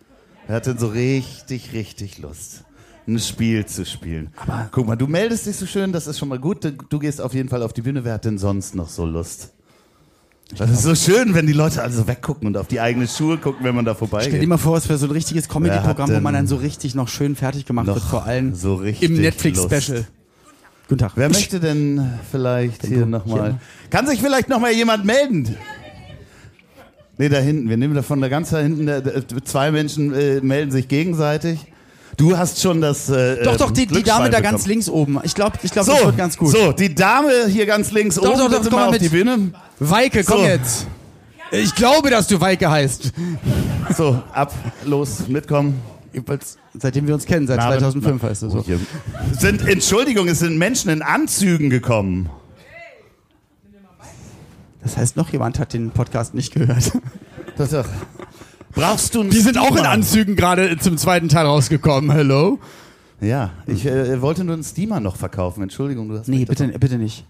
Wer hat denn so richtig, richtig Lust? Ein Spiel zu spielen. Aber- Guck mal, du meldest dich so schön, das ist schon mal gut. Du, gehst auf jeden Fall auf die Bühne. Wer hat denn sonst noch so Lust? Das ist so schön, wenn die Leute also weggucken und auf die eigene Schuhe gucken, wenn man da Stell dir vorbeigeht. mal vor, es wäre so ein richtiges Comedy-Programm, Wer wo man dann so richtig noch schön fertig gemacht wird, vor allem so im Netflix-Special. Guten Tag. Wer möchte denn vielleicht hier nochmal? Kann sich vielleicht nochmal jemand melden? Nee, da hinten. Wir nehmen da von da ganz da hinten. Da, zwei Menschen äh, melden sich gegenseitig. Du hast schon das. Äh, Doch, doch, die, die Dame da ganz bekommen. links oben. Ich glaube, ich glaub, So, das wird ganz gut. so, die Dame hier ganz links Doch, oben. doch, doch, komm mal auf mit. die Bühne. Weike, komm So. jetzt. Ich glaube, dass du Weike heißt. So, ab, los, mitkommen. Jedenfalls, seitdem wir uns kennen, seit Na, 2005 heißt es so. Hier. Sind, Entschuldigung, es sind Menschen in Anzügen gekommen. Das heißt, noch jemand hat den Podcast nicht gehört. Das ist doch, brauchst du einen Die sind auch in? Anzügen gerade zum zweiten Teil rausgekommen. Hello? Ja, ich äh, wollte nur einen Steamer noch verkaufen. Entschuldigung, du hast Nee, bitte, bitte nicht.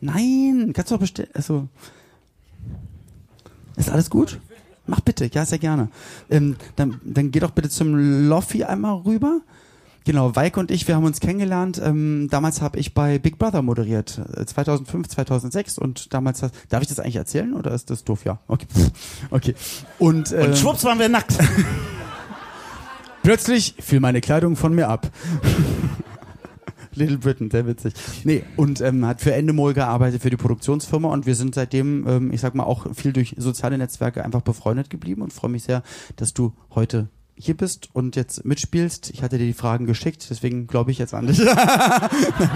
Nein, kannst du doch bestellen. Also, ist alles gut? Mach bitte, ja, sehr gerne. Ähm, dann, dann geh doch bitte zum Loffi einmal rüber. Genau, Weike und ich, wir haben uns kennengelernt. Ähm, damals habe ich bei Big Brother moderiert, äh, 2005, 2006 und damals, darf ich das eigentlich erzählen oder ist das doof? Ja, okay. Okay. Und, Und ähm, schwupps waren wir nackt. Plötzlich fiel meine Kleidung von mir ab. Little Britain, sehr witzig. Nee, und ähm, hat für Endemol gearbeitet, für die Produktionsfirma und wir sind seitdem, ähm, ich sag mal, auch viel durch soziale Netzwerke einfach befreundet geblieben und freue mich sehr, dass du heute hier bist und jetzt mitspielst. Ich hatte dir die Fragen geschickt, deswegen glaube ich jetzt an dich.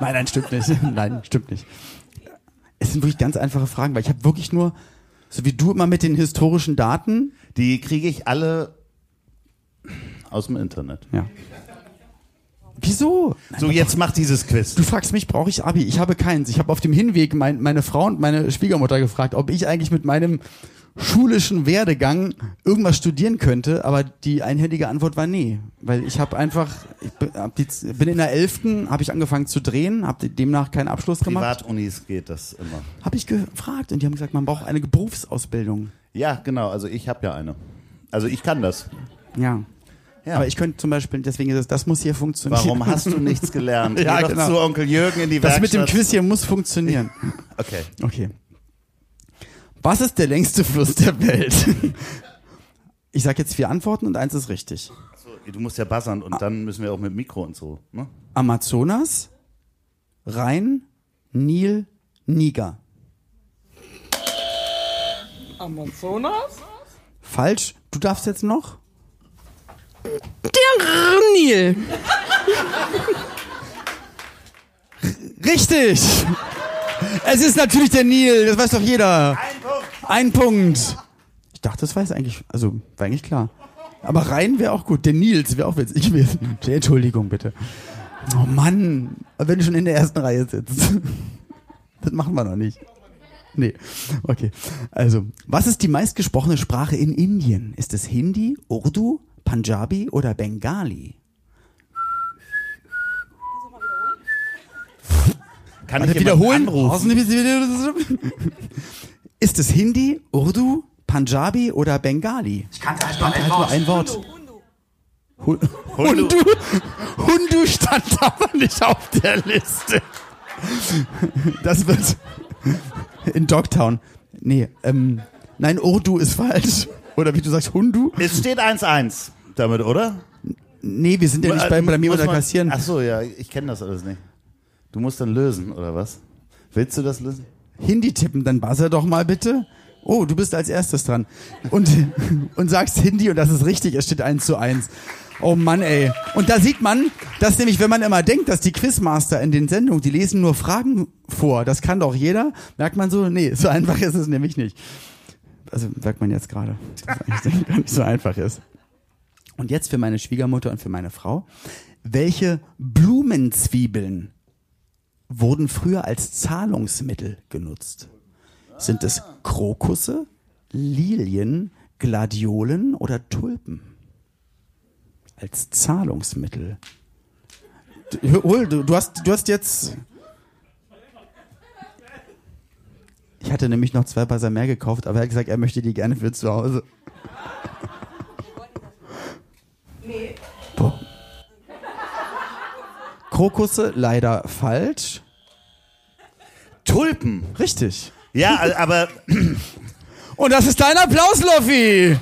Nein, nein, stimmt nicht. Nein, stimmt nicht. Es sind wirklich ganz einfache Fragen, weil ich habe wirklich nur, so wie du immer mit den historischen Daten, Die kriege ich alle aus dem Internet. Ja. Wieso? So, jetzt mach dieses Quiz. Du fragst mich, brauche ich Abi? Ich habe keins. Ich habe auf dem Hinweg mein, meine Frau und meine Schwiegermutter gefragt, ob ich eigentlich mit meinem schulischen Werdegang irgendwas studieren könnte, aber die einhändige Antwort war nee, weil ich habe einfach, ich bin in der elften, habe ich angefangen zu drehen, habe demnach keinen Abschluss gemacht, Privatunis geht das immer. habe ich gefragt und die haben gesagt, man braucht eine Berufsausbildung. Ja, genau. Also ich habe ja eine. Also ich kann das. Ja. Ja. Aber ich könnte zum Beispiel, deswegen ist es, das muss hier funktionieren. Warum hast du nichts gelernt? Ja, Geh doch genau. zu Onkel Jürgen in die Das mit Werkstatt. dem Quiz hier muss funktionieren. Okay. Okay. Was ist der längste Fluss der Welt? Ich sag jetzt vier Antworten und eins ist richtig. So, du musst ja buzzern und dann müssen wir auch mit Mikro und so. Ne? Amazonas, Rhein, Nil, Niger. Amazonas? Falsch. Du darfst jetzt noch? Der Nil. Richtig! Es ist natürlich der Nil, das weiß doch jeder. Ein Punkt. Ein Punkt. Ich dachte, das weiß eigentlich, also war eigentlich klar. Aber rein wäre auch gut. Der Nils wäre auch witzig gewesen. Entschuldigung bitte. Oh Mann, wenn du schon in der ersten Reihe sitzt. Das machen wir noch nicht. Nee. Okay. Also, was ist die meistgesprochene Sprache in Indien? Ist es Hindi, Urdu, Punjabi oder Bengali? Kann Warte, ich wiederholen? Ist es Hindi, Urdu, Punjabi oder Bengali? Ich kannte halt halt nur ein Wort. Hu- Hundu. Hundu. Hundu stand aber nicht auf der Liste. Das wird in Dogtown. Nee, ähm, nein, Urdu ist falsch. Oder wie du sagst, Hundu? Es steht 1-1 damit, oder? Nee, wir sind ja nicht bei Blamieren oder Kassieren. Ach so, ja, ich kenne das alles nicht. Du musst dann lösen, oder was? Willst du das lösen? Hindi tippen, dann buzzer doch mal bitte. Oh, du bist als erstes dran. Und, und sagst Hindi und das ist richtig, es steht 1 zu 1. Oh Mann, ey. Und da sieht man, dass nämlich, wenn man immer denkt, dass die Quizmaster in den Sendungen, die lesen nur Fragen vor, das kann doch jeder, merkt man so, nee, so einfach ist es nämlich nicht. Also merkt man jetzt gerade, dass es eigentlich gar nicht so einfach ist. Und jetzt für meine Schwiegermutter und für meine Frau. Welche Blumenzwiebeln wurden früher als Zahlungsmittel genutzt? Sind es Krokusse, Lilien, Gladiolen oder Tulpen? Als Zahlungsmittel. Hol, du, du, hast, du hast jetzt. Ich hatte nämlich noch zwei Basser mehr gekauft, aber er hat gesagt, er möchte die gerne für zu Hause. Krokusse leider falsch. Tulpen. Richtig. Ja, aber Und das ist dein Applaus, Loffi!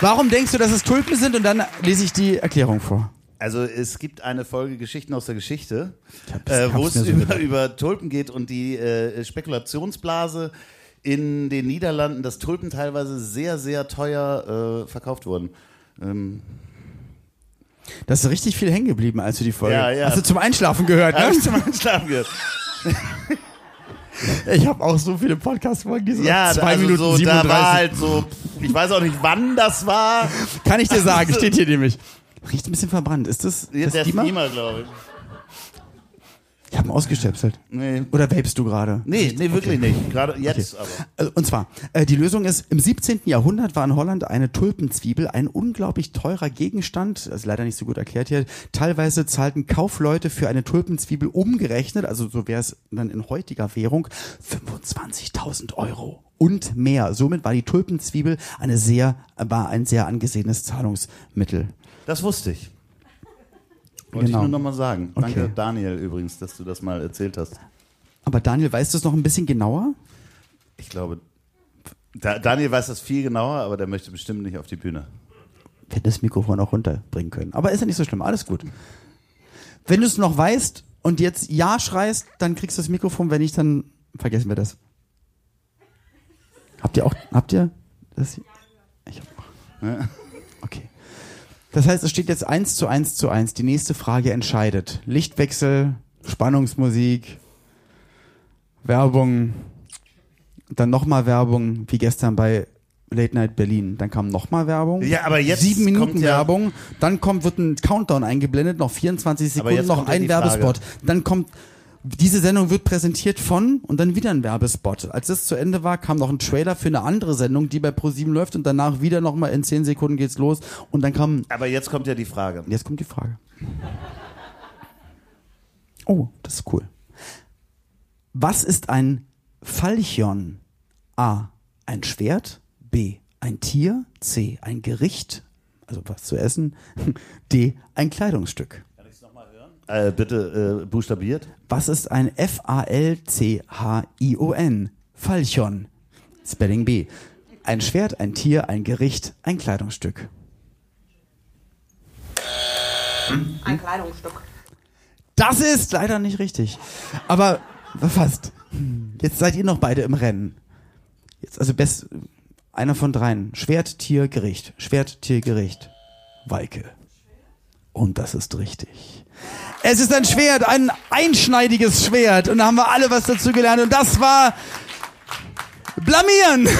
Warum denkst du, dass es Tulpen sind? Und dann lese ich die Erklärung vor. also es gibt eine Folge Geschichten aus der Geschichte, äh, wo es so über, über Tulpen geht und die äh, Spekulationsblase in den Niederlanden, dass Tulpen teilweise sehr, sehr teuer äh, verkauft wurden. Ähm, Da ist richtig viel hängen geblieben, als du die Folge. Ja, ja. Hast du zum Einschlafen gehört, hab ne? ich zum Einschlafen gehört. Ich habe auch so viele Podcast-Folgen, die Ja, zwei also Minuten so, 37. da war halt so, ich weiß auch nicht, wann das war. Kann ich dir sagen, steht hier nämlich. Riecht ein bisschen verbrannt. Ist das, Der das Steamer? Steamer, glaube ich. Ich habe ihn ausgestöpselt. Nee. Oder vapest du gerade? Nee, nee, wirklich nicht. Gerade jetzt Okay. aber. Also, Und zwar, äh, die Lösung ist, im 17. Jahrhundert war in Holland eine Tulpenzwiebel ein unglaublich teurer Gegenstand, also leider nicht so gut erklärt hier. Teilweise zahlten Kaufleute für eine Tulpenzwiebel umgerechnet, also so wäre es dann in heutiger Währung, 25.000 Euro und mehr. Somit war die Tulpenzwiebel eine sehr, war ein sehr angesehenes Zahlungsmittel. Das wusste ich. Wollte Genau. ich nur nochmal sagen. Danke, Okay. Daniel, übrigens, dass du das mal erzählt hast. Aber Daniel, weißt du es noch ein bisschen genauer? Ich glaube, da, Daniel weiß das viel genauer, aber der möchte bestimmt nicht auf die Bühne. Wir hätten das Mikrofon auch runterbringen können. Aber ist ja nicht so schlimm, alles gut. Wenn du es noch weißt und jetzt Ja schreist, dann kriegst du das Mikrofon, wenn nicht, dann vergessen wir das. Habt ihr auch, habt ihr das? Ich hab auch. Ja. Das heißt, es steht jetzt eins zu eins zu eins. Die nächste Frage entscheidet. Lichtwechsel, Spannungsmusik, Werbung, dann nochmal Werbung, wie gestern bei Late Night Berlin. Dann kam nochmal Werbung. Ja, aber jetzt Sieben Minuten ja- Werbung. Dann kommt, wird ein Countdown eingeblendet, noch 24 Aber Sekunden, noch ein Werbespot. Frage. Dann kommt, diese Sendung wird präsentiert von und dann wieder ein Werbespot. Als das zu Ende war, kam noch ein Trailer für eine andere Sendung, die bei ProSieben läuft und danach wieder nochmal in 10 Sekunden geht's los und dann kam, Aber jetzt kommt ja die Frage. jetzt kommt die Frage. Oh, das ist cool. Was ist ein Falchion? A. Ein Schwert. B. Ein Tier. C. Ein Gericht. Also was zu essen. D. Ein Kleidungsstück. Äh, bitte äh, buchstabiert. Was ist ein F-A-L-C-H-I-O-N? Falchion. Spelling B. Ein Schwert, ein Tier, ein Gericht, ein Kleidungsstück. Ein Kleidungsstück. Das ist leider nicht richtig. Aber fast. Jetzt seid ihr noch beide im Rennen. Jetzt also best Einer von dreien. Schwert, Tier, Gericht. Schwert, Tier, Gericht. Weike. Und das ist richtig. Es ist ein Schwert, ein einschneidiges Schwert. Und da haben wir alle was dazu gelernt. Und das war Blamieren.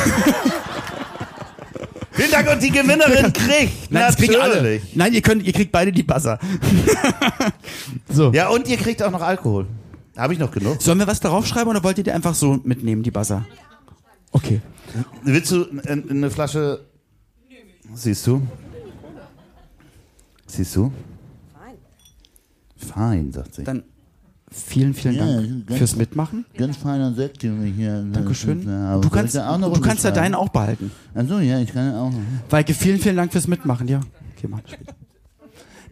Vielen Dank und die Gewinnerin kriegt. Nein, das kriegen alle. natürlich. Nein, ihr könnt, ihr kriegt beide die Buzzer. so. Ja, und ihr kriegt auch noch Alkohol. Habe ich noch genug? Sollen wir was darauf schreiben oder wollt ihr die einfach so mitnehmen, die Buzzer? Okay. Willst du eine Flasche? Siehst du? Siehst du? Fein. Sagt sie. Dann vielen, vielen Ja, Dank ganz- fürs Mitmachen. Ganz feiner Sekt, den wir hier. Dankeschön. Ja, Du kannst, noch du kannst ja deinen auch behalten. Achso, ja, ich kann auch noch. Weike, vielen, vielen Dank fürs Mitmachen. Ja, okay, mach das später.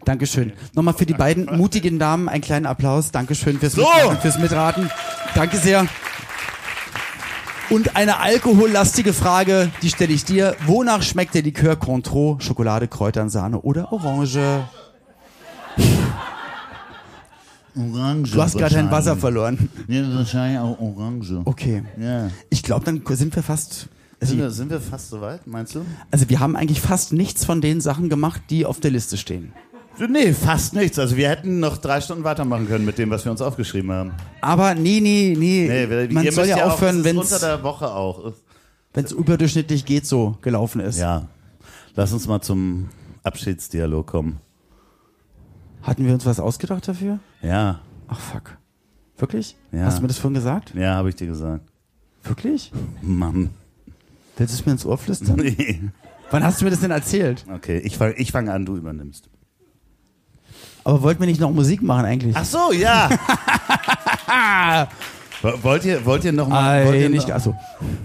Dankeschön. Nochmal für die beiden mutigen Damen einen kleinen Applaus. Dankeschön fürs So. Mitmachen, fürs Mitraten. Danke sehr. Und eine alkohollastige Frage, die stelle ich dir. Wonach schmeckt der Likör Cointreau, Schokolade, Kräutern, Sahne oder Orange? Orange. Du hast gerade dein Wasser verloren. Ja, wahrscheinlich auch Orange. Okay. Ja. Ich glaube, dann sind wir fast. Also, Sind wir, sind wir fast soweit, meinst du? also wir haben eigentlich fast nichts von den Sachen gemacht, die auf der Liste stehen. Nee, fast nichts. Also wir hätten noch drei Stunden weitermachen können mit dem, was wir uns aufgeschrieben haben. Aber nee, nee, nee. Nee, Man soll ja aufhören, wenn ist unter es der Woche auch. überdurchschnittlich geht so gelaufen ist. Ja. Lass uns mal zum Abschiedsdialog kommen. Hatten wir uns was ausgedacht dafür? Ja, Ach fuck. Wirklich? Ja. Hast du mir das vorhin gesagt? ja, habe ich dir gesagt. Wirklich? Mann. Willst du es mir ins Ohr flüstern? Nee. Wann hast du mir das denn erzählt? Okay, ich fange ich fang an, du übernimmst. Aber wollten wir nicht noch Musik machen eigentlich? Ach so, ja. Wo- wollt ihr, wollt ihr noch mal, wollt ihr nicht, noch, also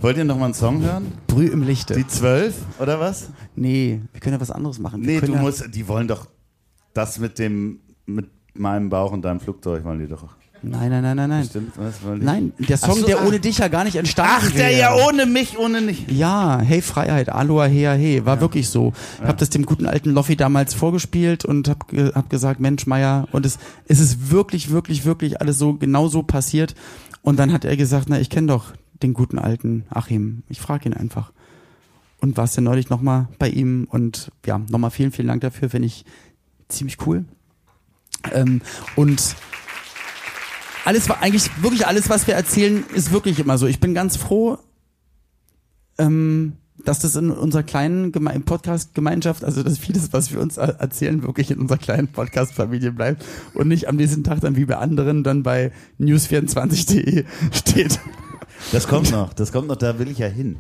wollt ihr noch mal einen Song hören? Brüh im Lichte. Die zwölf oder was? nee, wir können ja was anderes machen. Wir Nee, du ja, musst, die wollen doch das mit dem, mit meinem Bauch und deinem Flugzeug wollen die doch. Nein, nein, nein, nein, nein. Stimmt, was wollen die? Nein, der Song, Ach so, der ah. ohne dich ja gar nicht entstanden Ach, der wäre. ja ohne mich, ohne nicht. Ja, hey Freiheit, Aloha, hey, hey, war wirklich so. Ich habe das dem guten alten Loffi damals vorgespielt und habe hab gesagt, Mensch, Meier, und es, es ist wirklich, wirklich, wirklich alles so genau so passiert. Und dann hat er gesagt, na, ich kenne doch den guten alten Achim. Ich frage ihn einfach. Und warst ja neulich nochmal bei ihm und ja, nochmal vielen, vielen Dank dafür, finde ich ziemlich cool. Ähm, und alles war eigentlich wirklich alles, was wir erzählen, ist wirklich immer so. Ich bin ganz froh, ähm, dass das in unserer kleinen Geme Podcast-Gemeinschaft, also dass vieles, was wir uns er- erzählen, wirklich in unserer kleinen Podcast-Familie bleibt und nicht am nächsten Tag dann wie bei anderen dann bei news24.de steht. Das kommt noch, das kommt noch, da will ich ja hin.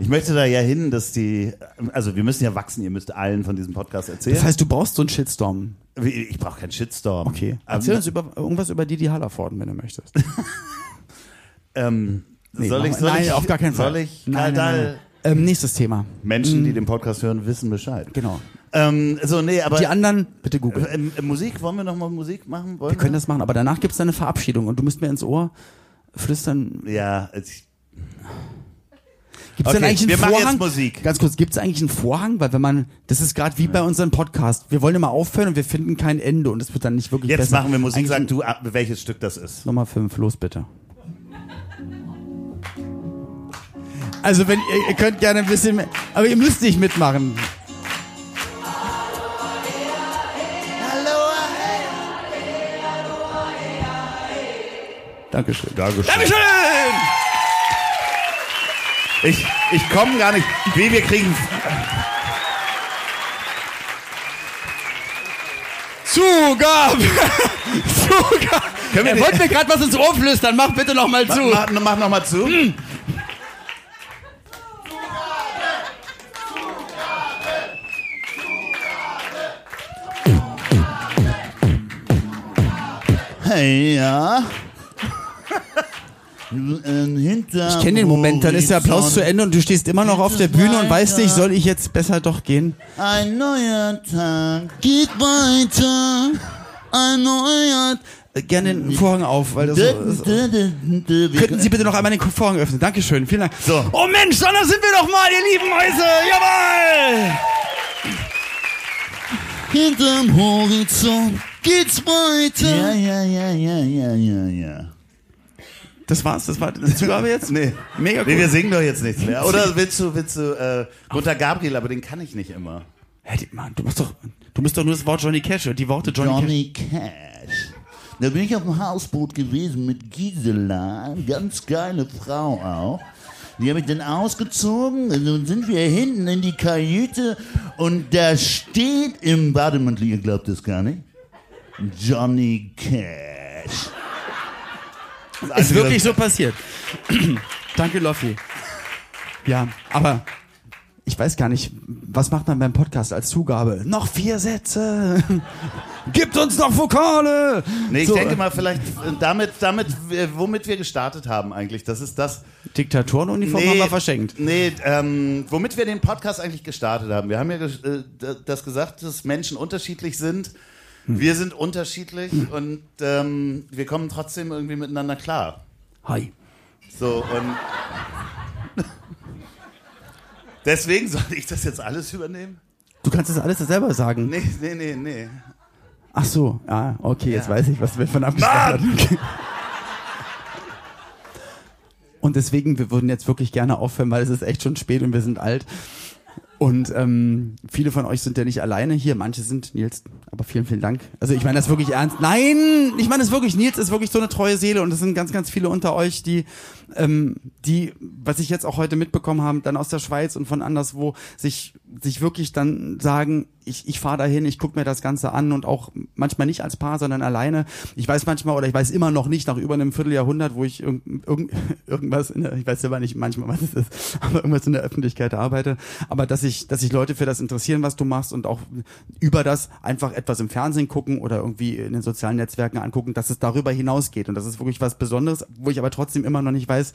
Ich möchte da ja hin, dass die, also wir müssen ja wachsen, ihr müsst allen von diesem Podcast erzählen. Das heißt, du brauchst so einen Shitstorm. Ich brauche keinen Shitstorm. Okay. Aber, Erzähl uns über, irgendwas über Didi Hallervorden, wenn du möchtest. ähm, Nee, soll ich, soll nein, ich, auf gar keinen Fall. Soll ich, Nein, nein, nein. Ähm, nächstes Thema. Menschen, die den Podcast hören, wissen Bescheid. Genau. Ähm, so, nee, aber Die anderen, bitte googeln. ähm, äh, Musik, wollen wir noch mal Musik machen? Wollen Wir können das machen, aber danach gibt's dann eine Verabschiedung und du müsst mir ins Ohr flüstern. Ja, ich, Gibt's Okay, denn eigentlich einen wir machen Vorhang? jetzt Musik. Ganz kurz, gibt's eigentlich einen Vorhang? Weil wenn man, das ist gerade wie bei unserem Podcast. Wir wollen immer aufhören und wir finden kein Ende und es wird dann nicht wirklich jetzt besser. machen wir Musik. Eigentlich Sag du, welches Stück das ist. Nummer 5, los bitte. Also wenn ihr, ihr könnt gerne ein bisschen, mehr, aber ihr müsst nicht mitmachen. Dankeschön. Dankeschön. Dankeschön! Ich, ich komme gar nicht. Wie, wir kriegen. Zugabe! Zugabe! Können wir Er wollte mir gerade was ins Ohr flüstern, mach bitte noch mal zu. Mach, mach noch mal zu. Hey, ja. Ich kenne den Moment, dann ist der Applaus zu Ende und du stehst immer noch auf der Bühne und weißt nicht, soll ich jetzt besser doch gehen? Ein neuer Tag geht weiter. Ein neuer Äh, Gerne den Vorhang auf, weil das so. Könnten Sie bitte noch einmal den Vorhang öffnen? Dankeschön, vielen Dank. So. Oh Mensch, dann da sind wir doch mal, ihr lieben Mäuse! Jawohl! Hinterm Horizont geht's weiter. Ja, ja, ja, ja, ja, ja, ja. Das war's, das war das Zugabe jetzt? Nee. Mega Nee, cool. wir singen doch jetzt nichts mehr. Oder willst du, willst du, äh, Gunter Gabriel, aber den kann ich nicht immer. Hey, die- Mann, du musst doch, du musst doch nur das Wort Johnny Cash und die Worte Johnny, Johnny Cash. Da bin ich auf dem Hausboot gewesen mit Gisela, ganz geile Frau auch. Die habe ich dann ausgezogen, und dann sind wir hinten in die Kajüte und da steht im Bademantel, ihr glaubt das gar nicht, Johnny Cash. Ist wirklich so passiert. Danke, Loffi. Ja, aber ich weiß gar nicht, was macht man beim Podcast als Zugabe? Noch vier Sätze. Gibt uns noch Vokale. Nee, ich So, denke mal, vielleicht äh, damit, damit, äh, womit wir gestartet haben eigentlich. Das ist das. Diktatorenuniform haben wir verschenkt. Nee, ähm, womit wir den Podcast eigentlich gestartet haben. Wir haben ja äh, das gesagt, dass Menschen unterschiedlich sind. Hm. Wir sind unterschiedlich und ähm, wir kommen trotzdem irgendwie miteinander klar. Hi. So und deswegen soll ich das jetzt alles übernehmen? Du kannst das alles selber sagen. Nee, nee, nee, nee. Ach so, ja, okay, jetzt Ja. weiß ich, was wir von abgesprochen haben. Und deswegen, wir würden jetzt wirklich gerne aufhören, weil es ist echt schon spät und wir sind alt. Und ähm, viele von euch sind ja nicht alleine hier, manche sind Nils, aber vielen, vielen Dank. Also ich meine das wirklich ernst. Nein, ich meine das wirklich, Nils ist wirklich so eine treue Seele und es sind ganz, ganz viele unter euch, die, ähm, die, was ich jetzt auch heute mitbekommen habe, dann aus der Schweiz und von anderswo, sich, sich wirklich dann sagen, ich, ich fahre dahin, ich gucke mir das Ganze an und auch manchmal nicht als Paar, sondern alleine. Ich weiß manchmal oder ich weiß immer noch nicht, nach über einem Vierteljahrhundert, wo ich irgend, irgend, irgendwas, in der, ich weiß selber nicht manchmal, was es ist, aber irgendwas in der Öffentlichkeit arbeite, aber dass ich, dass sich Leute für das interessieren, was du machst und auch über das einfach etwas im Fernsehen gucken oder irgendwie in den sozialen Netzwerken angucken, dass es darüber hinausgeht und das ist wirklich was Besonderes, wo ich aber trotzdem immer noch nicht weiß, Preis.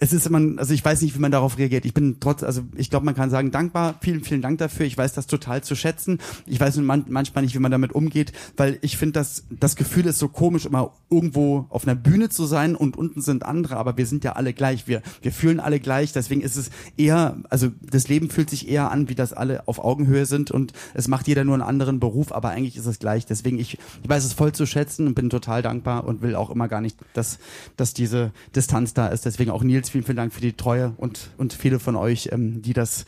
Es ist immer, also ich weiß nicht, wie man darauf reagiert. Ich bin trotz, also ich glaube, man kann sagen, dankbar, vielen, vielen Dank dafür. Ich weiß das total zu schätzen. Ich weiß man, manchmal nicht, wie man damit umgeht, weil ich finde, dass das Gefühl ist so komisch, immer irgendwo auf einer Bühne zu sein und unten sind andere, aber wir sind ja alle gleich. Wir, wir fühlen alle gleich. Deswegen ist es eher, also das Leben fühlt sich eher an, wie das alle auf Augenhöhe sind und es macht jeder nur einen anderen Beruf, aber eigentlich ist es gleich. Deswegen ich, ich weiß es voll zu schätzen und bin total dankbar und will auch immer gar nicht, dass, dass diese Distanz da ist. Deswegen auch Nils, vielen, vielen Dank für die Treue und, und viele von euch, ähm, die das,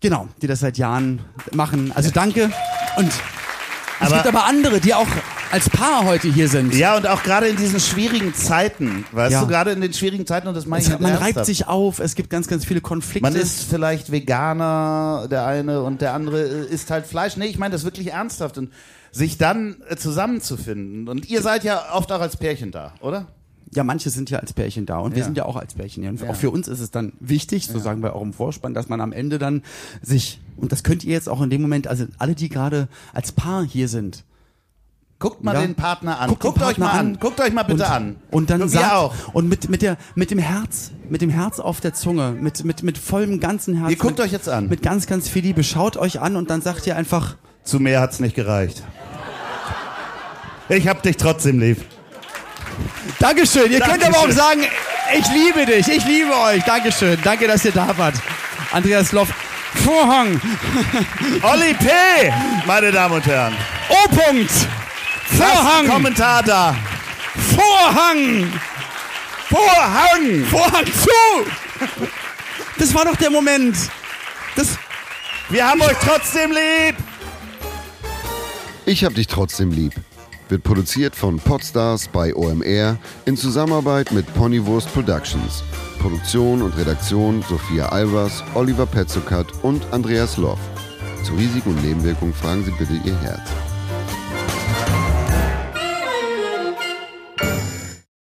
genau, die das seit Jahren machen. Also danke und es Aber- gibt aber andere, die auch als Paar heute hier sind. Ja, und auch gerade in diesen schwierigen Zeiten, weißt Ja. du, gerade in den schwierigen Zeiten, und das meine ich Es, nicht man reibt sich auf, es gibt ganz, ganz viele Konflikte. Man ist vielleicht Veganer, der eine, und der andere isst halt Fleisch. Nee, ich meine das wirklich ernsthaft. Und sich dann äh, zusammenzufinden. Und ihr seid ja oft auch als Pärchen da, oder? Ja, manche sind ja als Pärchen da und wir sind ja auch als Pärchen hier. Und auch für uns ist es dann wichtig, so sagen wir auch im Vorspann, dass man am Ende dann sich, und das könnt ihr jetzt auch in dem Moment, also alle, die gerade als Paar hier sind, Guckt mal Ja. den Partner an. Guckt Guckt euch Partner mal an. an. Guckt euch mal bitte und, an. Und dann sagt auch. und mit mit der mit dem Herz, mit dem Herz auf der Zunge, mit mit mit vollem ganzen Herz. Ihr guckt mit, euch jetzt an. Mit ganz ganz viel Liebe schaut euch an und dann sagt ihr einfach Zu mehr hat's nicht gereicht. Ich hab dich trotzdem lieb. Dankeschön. Ihr könnt aber auch Dankeschön. sagen, ich liebe dich, ich liebe euch. Dankeschön. Danke, dass ihr da wart. Andreas Loff. Vorhang. Olli P., meine Damen und Herren. O-Punkt. Vorhang. Kommentar da. Vorhang. Vorhang. Vorhang zu. Das war doch der Moment. Das, Wir haben euch trotzdem lieb. Ich hab dich trotzdem lieb. Wird produziert von Podstars bei OMR in Zusammenarbeit mit Ponywurst Productions. Produktion und Redaktion Sophia Albers, Oliver Petzokat und Andreas Loff. Zu Risiken und Nebenwirkungen fragen Sie bitte Ihr Herz.